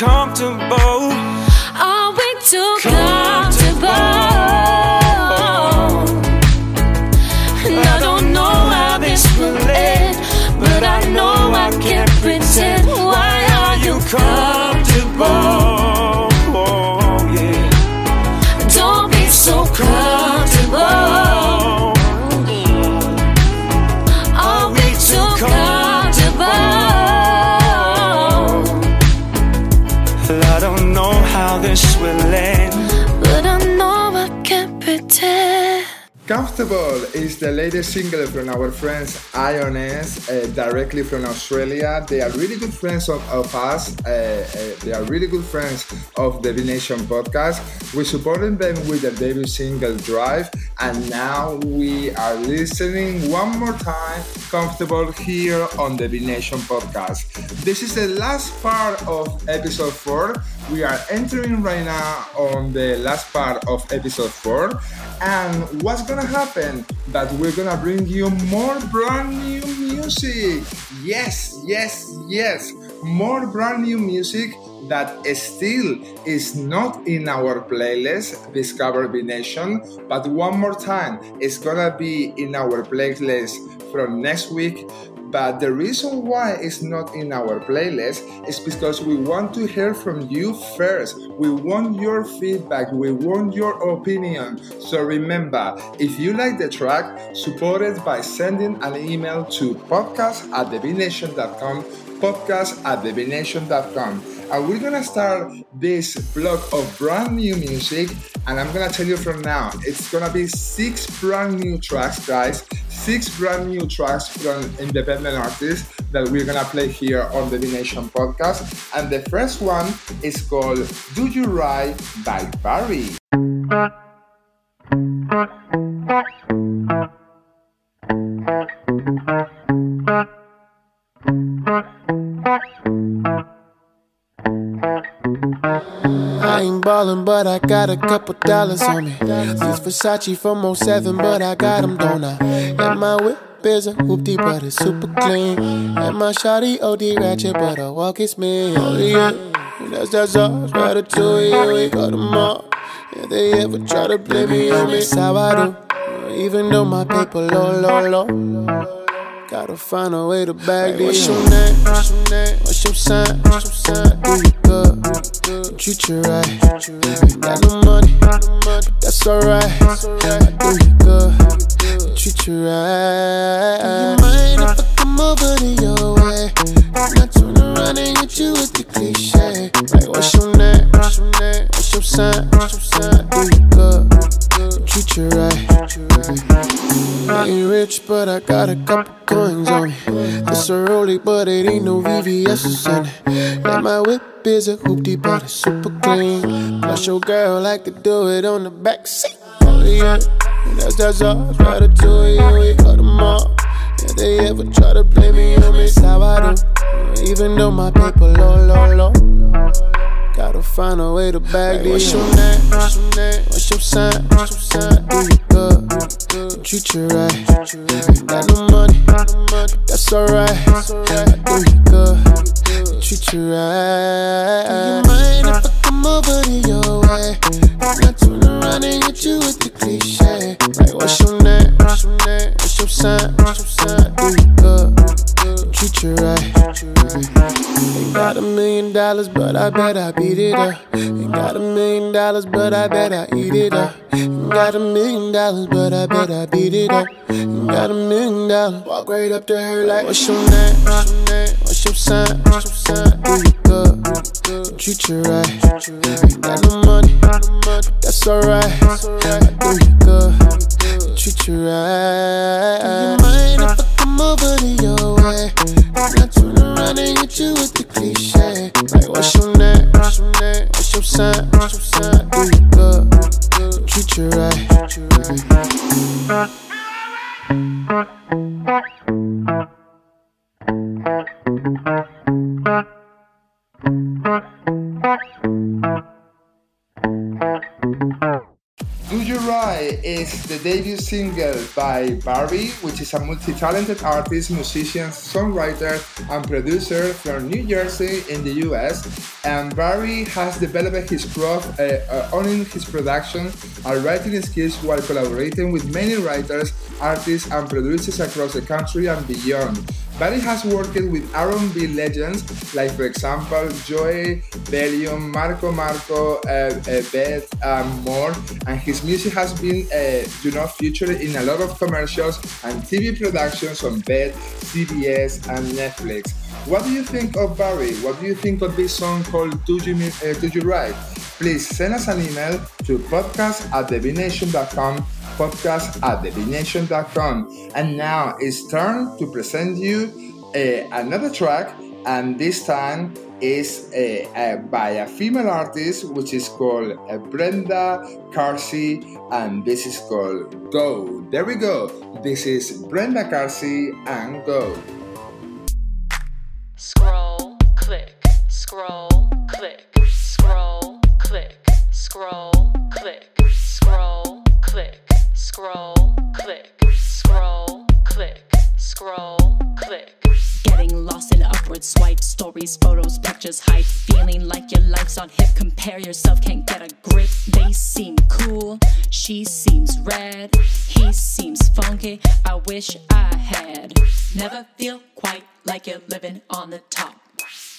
So pretend. Comfortable is the latest single from our friends Ioness, uh, directly from Australia. They are really good friends of, of us. Uh, uh, they are really good friends of the Be Nation podcast. We supported them with the debut single Drive, and now we are listening one more time, Comfortable, here on the Be Nation podcast. This is the last part of episode four. We are entering right now on the last part of episode four. And what's gonna happen? That we're gonna bring you more brand new music. Yes, yes, yes. More brand new music that still is not in our playlist, Discover Be Nation, but one more time, it's gonna be in our playlist from next week. But the reason why it's not in our playlist is because we want to hear from you first. We want your feedback, we want your opinion. So remember, if you like the track, support it by sending an email to podcast at thebenation.com, podcast at thebenation.com and we're gonna start this block of brand new music and i'm gonna tell you from now it's gonna be six brand new tracks guys. Six brand new tracks from independent artists that we're gonna play here on the Be Nation podcast. And the first one is called do you ride by barry I ain't ballin', but I got a couple dollars on me. This Versace from 07, but I got them, don't I? And my whip is a hoopty, but it's super clean. And my shawty OD ratchet, but I walk is me. Oh yeah, that's that's us, ratatouille, yeah, we got them all. If they ever try to blame me on me, how I do. Even though my paper oh, low, low, low. Gotta find a way to bag hey, What's your name? What's your name? What's your sign? What's your sign? Do you good? Treat you right. Got no money, but that's alright. I do you good? Treat you right. Do you mind if I come over to your way? And I turn around and hit you with the cliche. Like, what's your name? What's your name? What's your sign? What's your sign? Do you good? Treat you right. I ain't rich, but I got a couple coins on me. This a Rollie, but it ain't no VVS in it. And my whip is a hoopty, but it's super clean. Plus your girl like to do it on the back seat. Oh yeah, and that's that's all. Try to yeah, we got them all. If they ever try to play me on me, it's how I do. Even though my paper low, low, low. Gotta find a way to bag hey, What's your name? What's your name? What's your sign? What's your sign? Do you good? Treat you right. Got no money, that's alright. I do you good? Treat you right. Do you mind if I come over to your way? And I turn around and hit you with the cliche. Like, what's your name? What's your name? Your sign? Do you good? Treat you right. Ain't got a million dollars, but I bet I beat it up. Ain't got a million dollars, but I bet I eat it up. Ain't got a million dollars, but I bet I beat it up. Ain't got a million dollars, walk right up to her like, What's your name? What's your sign? Do you good? Treat you right. Ain't got no money, that's alright. Do you good? Treat you right. You mind if I come over to your way? And around and hit you with the cliche. Like, what's your name? What's your name? What's your sign? Good? Treat you right. Do You Right is the debut single by Barry, which is a multi-talented artist, musician, songwriter, and producer from New Jersey in the US. And Barry has developed his craft, uh, uh, owning his production and writing skills while collaborating with many writers, artists, and producers across the country and beyond. Barry has worked with R&B legends like, for example, Joey, Bellion, Marco Marco, uh, uh, Beth, and more. And his music has been, uh, you know, featured in a lot of commercials and TV productions on BET, CBS, and Netflix. What do you think of Barry? What do you think of this song called Do You, uh, Do you Right? Please send us an email to podcast at podcast at thebenation.com. And now it's turn to present you uh, another track, and this time is uh, uh, by a female artist, which is called uh, Brenda Carsey, and this is called Go. There we go. This is Brenda Carsey and Go. Scroll, click, scroll, click, scroll. click, scroll, click, scroll, click, scroll, click, scroll, click, scroll, click. Getting lost in upward swipe stories, photos, pictures, hype. Feeling like your life's on hip. Compare yourself, can't get a grip. They seem cool, she seems red. He seems funky, I wish I had. Never feel quite like you're living on the top.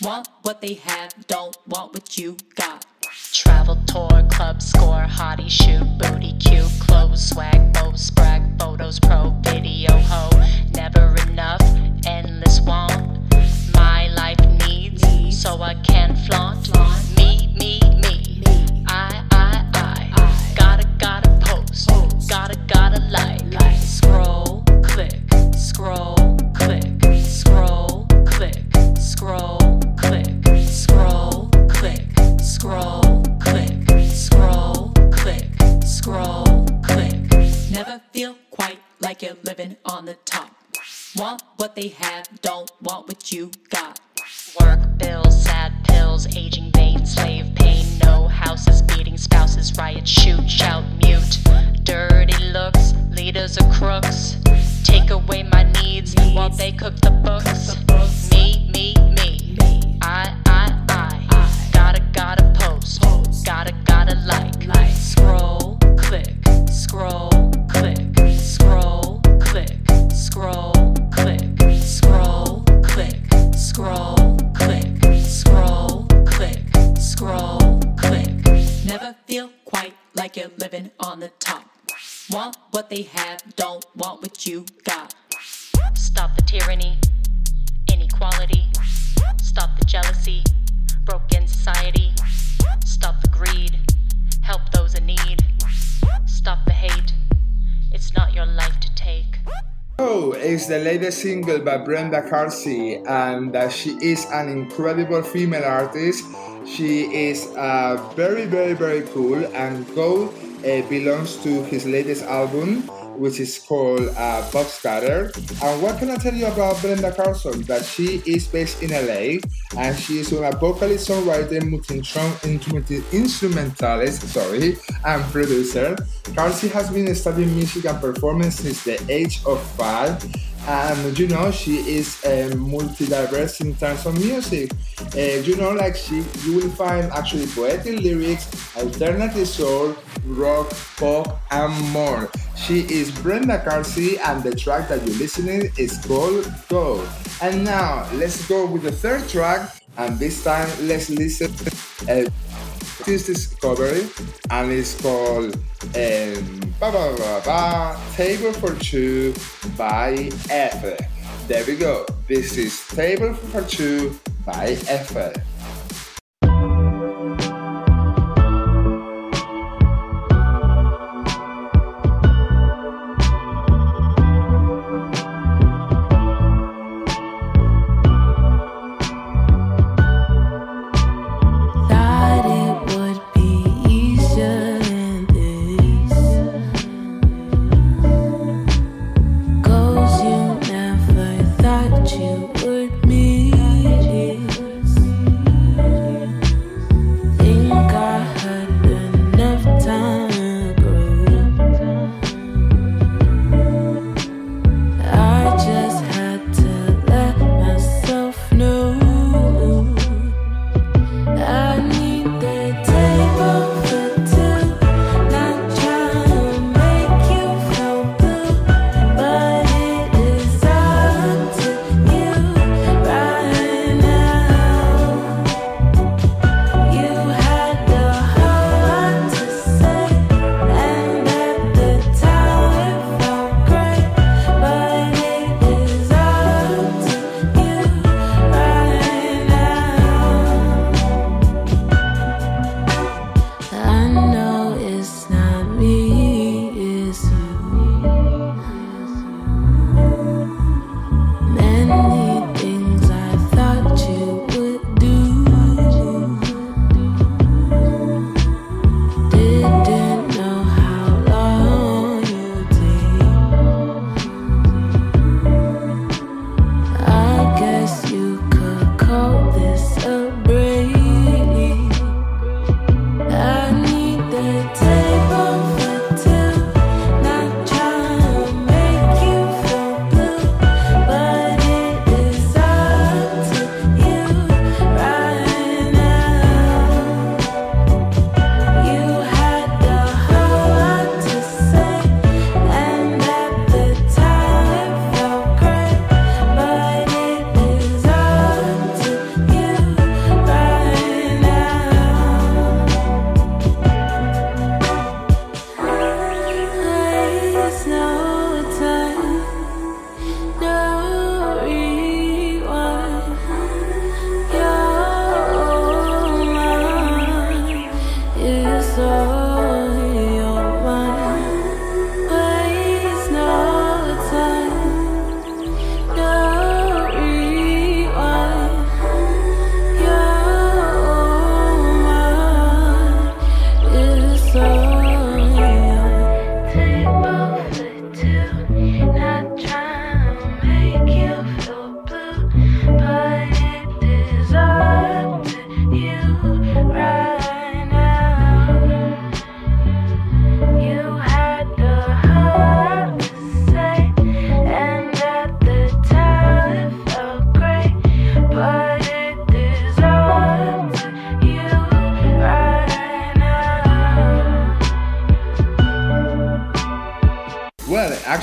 Want what they have, don't want what you got. Travel tour, club score, hottie shoot, booty cute, clothes, swag, bow, brag, photos, pro, video, ho. Never enough, endless want. My life needs, so I can flaunt. Me, me, me. I, I, I. Gotta, gotta post. Gotta, gotta like. Scroll, click, scroll, click, scroll, click, scroll, click, scroll, scroll, click, scroll, click, scroll, click. Never feel quite like you're living on the top. Want what they have, don't want what you got. Work bills, sad pills, aging veins, slave pain, no houses, beating spouses, riot, shoot, shout, mute. Dirty looks, leaders are crooks. Take away my needs while they cook the books. Me, me, me. I, I, I. Gotta, gotta. Gotta, gotta like. Scroll, click, scroll, click, scroll, click, scroll, click, scroll, click, scroll, click, scroll, click, scroll, click. Never feel quite like you're living on the top. Want what they have, don't want what you got. Stop the tyranny, inequality. Stop the jealousy, broken society. Stop the greed, help those in need. Stop the hate, it's not your life to take. Oh, it's the latest single by Brenda Carsey, and uh, she is an incredible female artist. She is uh, very, very, very cool, and Go uh, belongs to his latest album, which is called uh, Cutter. And what can I tell you about Brenda Carsey? That she is based in LA, and she is a vocalist, songwriter, multi-instrumentalist, sorry, and producer. Carsey has been studying music and performance since the age of five. And you know, she is uh, multi-diverse in terms of music. Uh, you know, like she, you will find actually poetic lyrics, alternative soul, rock, pop, and more. She is Brenda Carsey, and the track that you're listening is called Go. And now, let's go with the third track, and this time, let's listen. Uh, this discovery, and it's called um, ba, ba, ba, ba, Table for Two by F. There we go. This is Table for Two by F.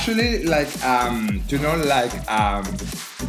actually, like um, you know, like um,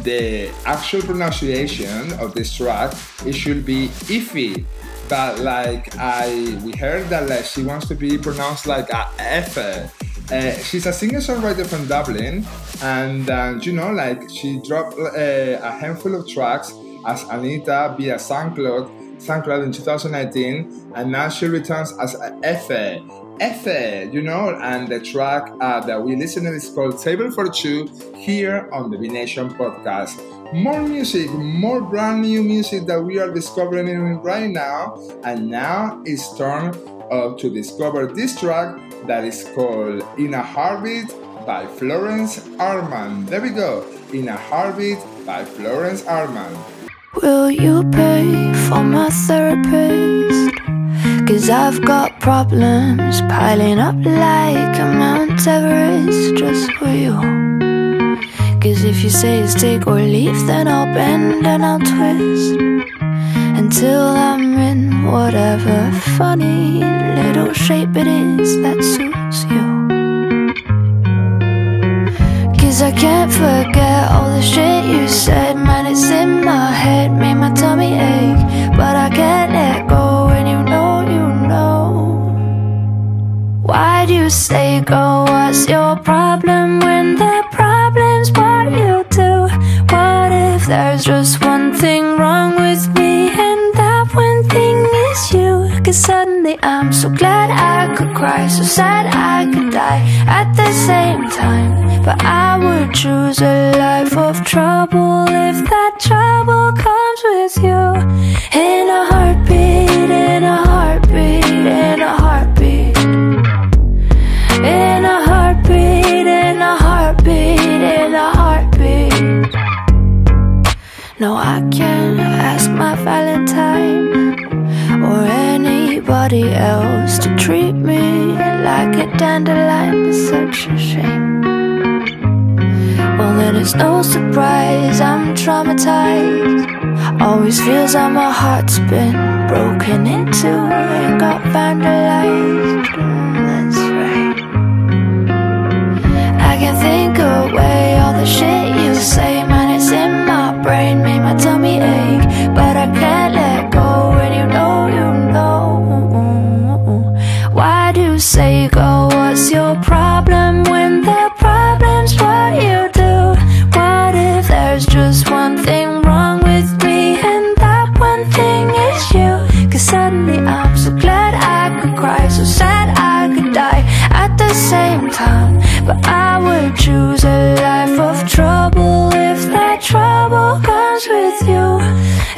the actual pronunciation of this track, it should be iffy. But like I, we heard that like she wants to be pronounced like a F. Uh, she's a singer-songwriter from Dublin, and uh, you know, like she dropped uh, a handful of tracks as Anita via SoundCloud, SoundCloud in 2019, and now she returns as Efe. Efe, you know, and the track uh, that we listen to is called Table for Two here on the Be Nation podcast. More music, more brand new music that we are discovering right now, and now it's turn uh, to discover this track that is called In a Heartbeat by Florence Arman. There we go, In a Heartbeat by Florence Arman. Will you pay for my therapist? Cause I've got problems piling up like a Mount Everest just for you. Cause if you say it's take or leave, then I'll bend and I'll twist until I'm in whatever funny little shape it is that suits you. Cause I can't forget all the shit you said. Man, it's in my head, made my tummy ache. Say go? What's your problem when the problem's what you do? What if there's just one thing wrong with me and that one thing is you? Cause suddenly I'm so glad I could cry, so sad I could die at the same time. But I would choose a life of trouble if that trouble comes with you. In a heartbeat, in a heartbeat, in a heartbeat. No, I can't ask my Valentine or anybody else to treat me like a dandelion. It's such a shame. Well, then it's no surprise I'm traumatized. Always feels like my heart's been broken into and got vandalized. Mm, That's right. I can think away all the shit you say, brain, made my tummy ache, but I can't let go when you know, you know. Why do you say go? What's your problem when the problem's what you do? What if there's just one thing wrong with me and that one thing is you? Cause suddenly I'm so glad I could cry, so sad I could die at the same time. But I would choose a life with you.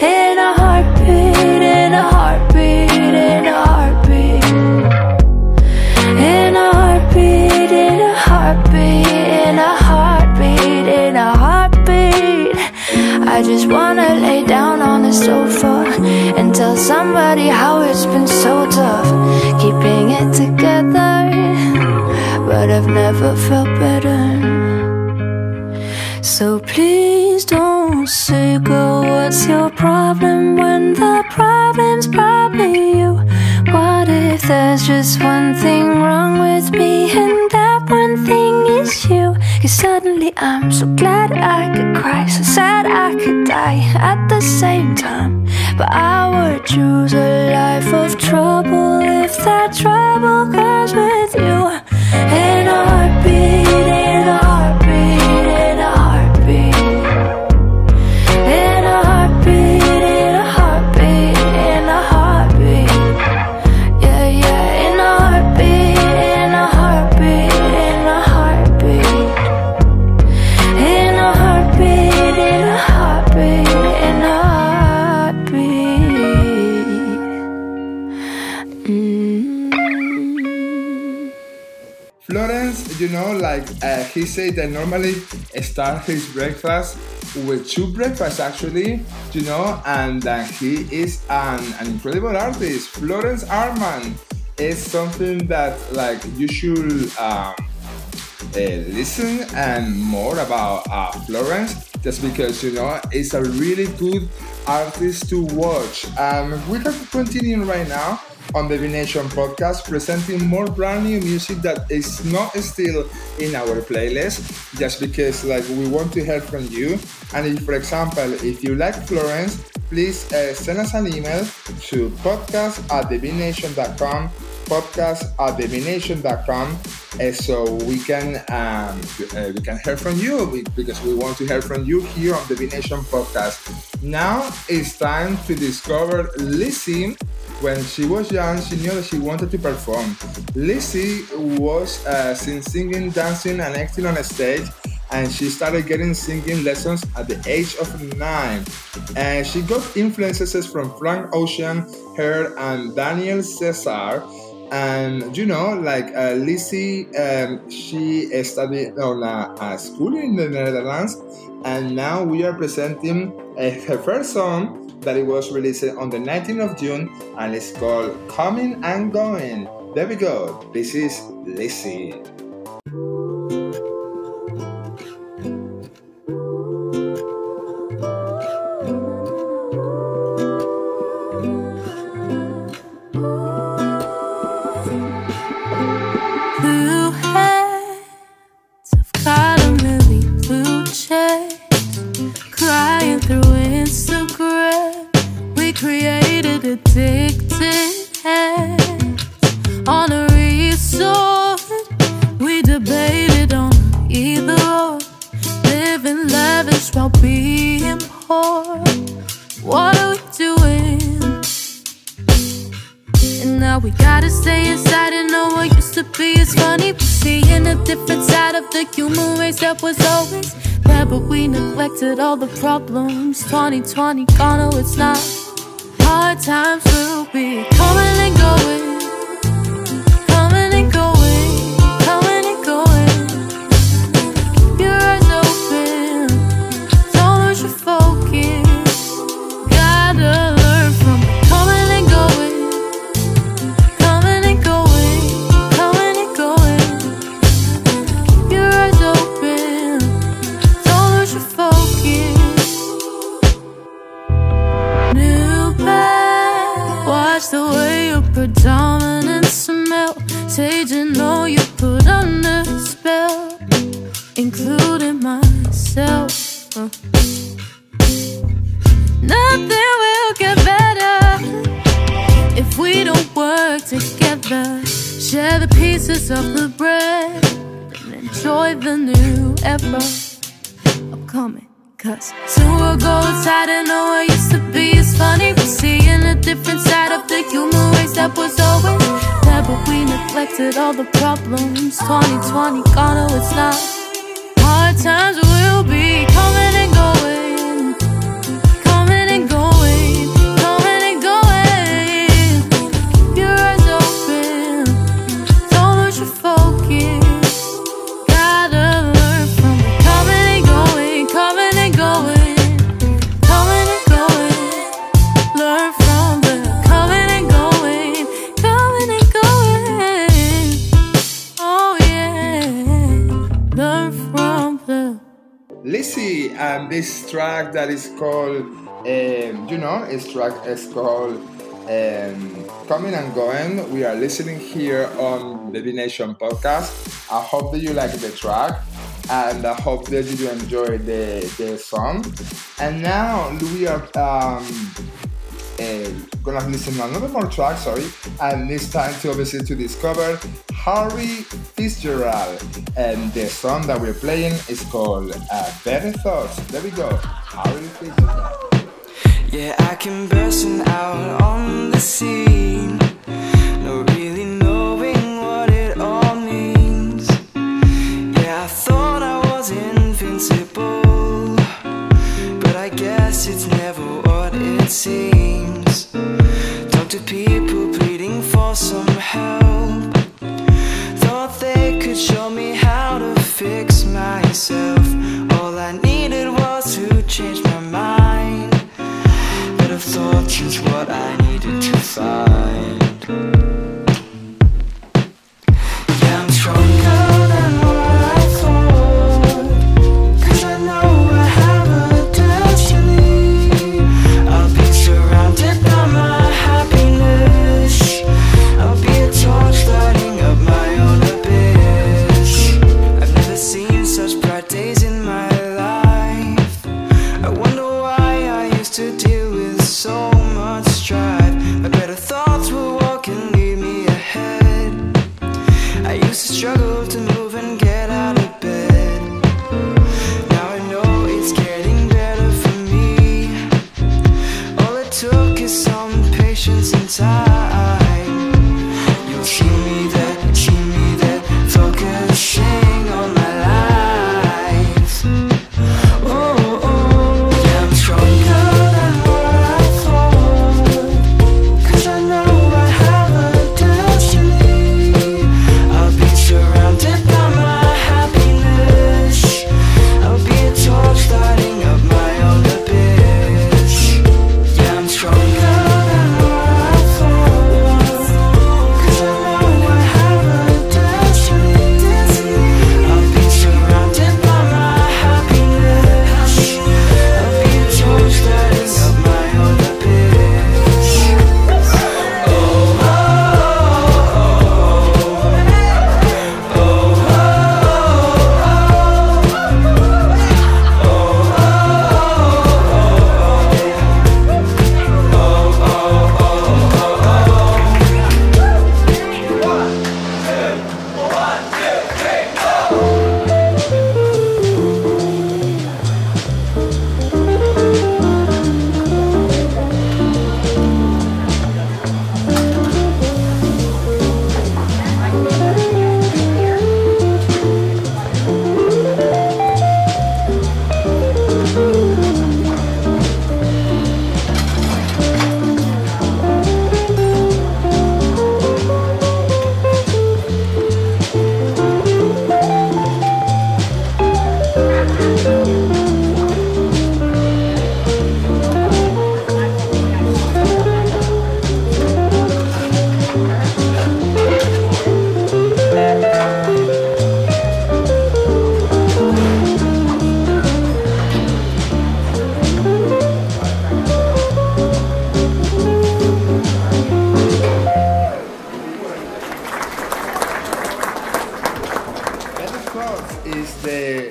In a heartbeat, in a heartbeat, in a heartbeat. In a heartbeat, in a heartbeat, in a heartbeat, in a heartbeat. I just wanna lay down on the sofa and tell somebody how it's been so tough keeping it together. But I've never felt better. So please don't say go. What's your problem when the problem's probably you? What if there's just one thing wrong with me and that one thing is you? Cause suddenly I'm so glad I could cry, so sad I could die at the same time. But I would choose a life of trouble if that trouble comes with you. He said that normally start his breakfast with two breakfasts actually, you know, and uh, he is an, an incredible artist. Florence Arman is something that like you should uh, listen and more about uh, Florence just because you know it's a really good artist to watch. Um, we are continuing right now on the Nation podcast, presenting more brand new music that is not still in our playlist, just because like we want to hear from you. And if, for example, if you like Florence, please uh, send us an email to podcast at thebenation.com podcast at thebenation.com uh, so we can um, uh, we can hear from you because we want to hear from you here on the Divination podcast. Now it's time to discover Lizzie. When she was young, she knew that she wanted to perform. Lizzie was uh, singing, dancing, and acting on stage and she started getting singing lessons at the age of nine. And she got influences from Frank Ocean, her, and Daniel Caesar. And you know, like uh, Lizzie, um, she studied on a, a school in the Netherlands, and now we are presenting uh, her first song that it was released on the 19th of June, and it's called "Coming and Going." There we go. This is Lizzie. Now we gotta stay inside and know what used to be is funny. Seeing a different side of the human race that was always there, but we neglected all the problems. 2020 gone, no, it's not. Hard times will be coming and going. Track is called um, Coming and Going. We are listening here on the Nation podcast. I hope that you like the track and I hope that you enjoy the, the song. And now we are um, uh, gonna listen to another more track, sorry, and this time to obviously to discover Harry Fitzgerald. And the song that we're playing is called uh, Better Thoughts. There we go, Harry Fitzgerald. Yeah, I came bursting out on the scene. No really knowing what it all means. Yeah, I thought I was invincible. But I guess it's never what it seems. Talk to people pleading for some help. Thought they could show me how to fix myself.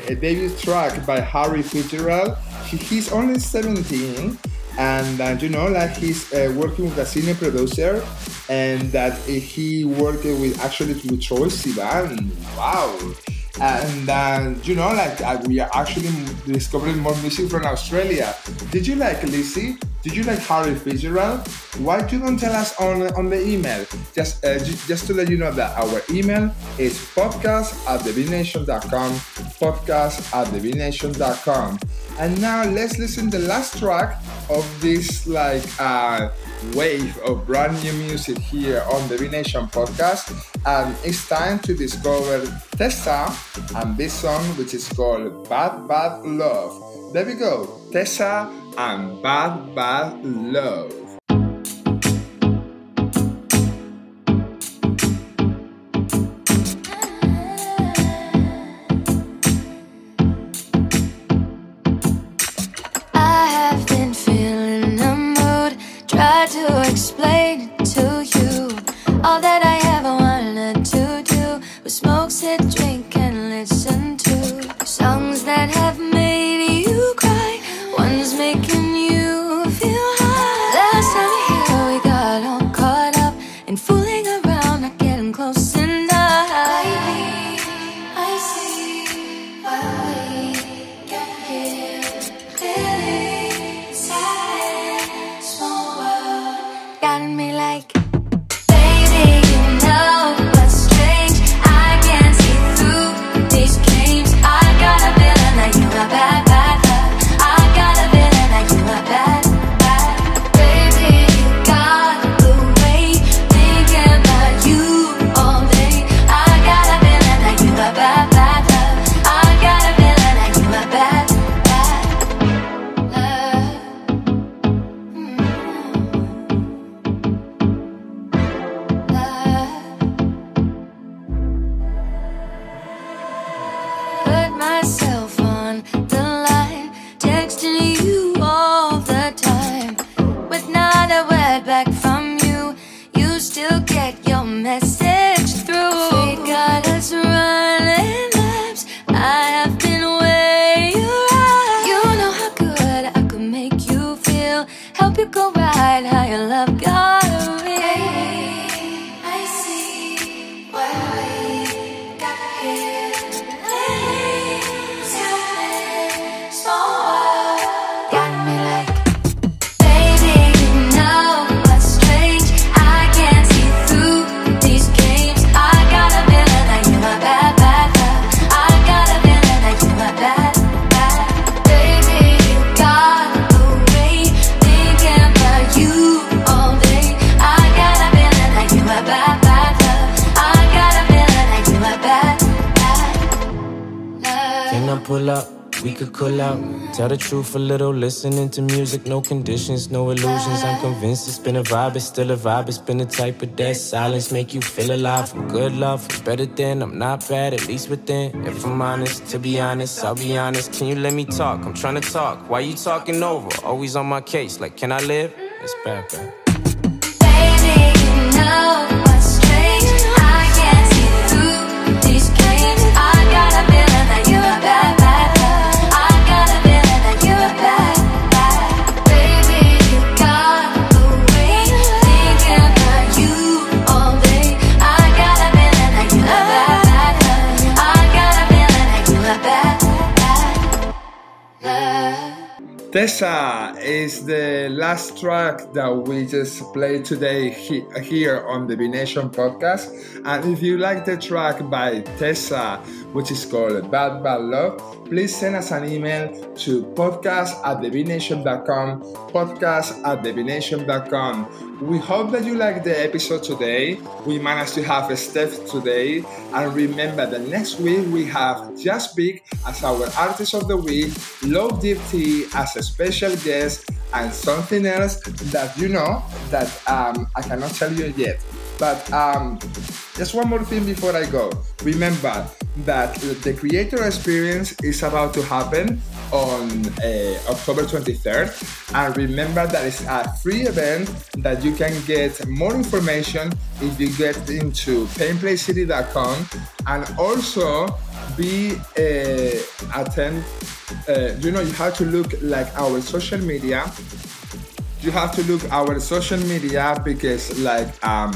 A debut track by Harry Fitzgerald. He, he's only 17, and uh, you know, like he's uh, working with a senior producer, and that he worked with actually with Troye Sivan. Wow. And uh, you know, like uh, we are actually discovering more music from Australia. Did you like Lizzie? Did you like Harry Fitzgerald? Why don't you tell us on on the email? Just uh, ju- just to let you know that our email is podcast at thebenation.com, podcast at thebenation.com. And now let's listen the last track of this like uh, wave of brand new music here on the B podcast. And it's time to discover Tessa and this song which is called Bad Bad Love. There we go, Tessa and Bad Bad Love. Tell the truth a little. Listening to music, no conditions, no illusions. I'm convinced it's been a vibe, it's still a vibe. It's been the type of that silence make you feel alive. For good love, for better than. I'm not bad, at least within. If I'm honest, to be honest, I'll be honest. Can you let me talk? I'm trying to talk. Why you talking over? Always on my case. Like, can I live? It's bad, bad. Baby, you Tessa is the last track that we just played today he- here on the Be Nation podcast. And if you like the track by Tessa, which is called Bad Bad Love, please send us an email to podcast at thebenation.com, podcast at thebenation.com. We hope that you like the episode today. We managed to have a Steff today. And remember that next week we have Just Vic as our artist of the week, Low Deep T as a special guest, and something else that you know that um, I cannot tell you yet. But um, just one more thing before I go. Remember that the creator experience is about to happen on uh, October 23rd. And remember that it's a free event that you can get more information if you get into painplaycity.com. And also, be uh, attend. Uh, you know, you have to look like our social media. You have to look our social media because, like, um,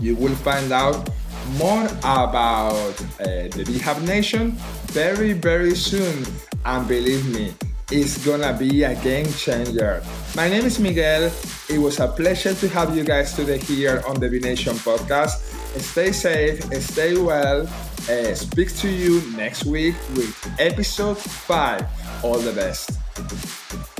you will find out more about uh, the BeHub Nation very, very soon. And believe me, it's gonna be a game changer. My name is Miguel. It was a pleasure to have you guys today here on the Be Nation podcast. Stay safe, stay well. Uh, speak to you next week with episode 5. All the best.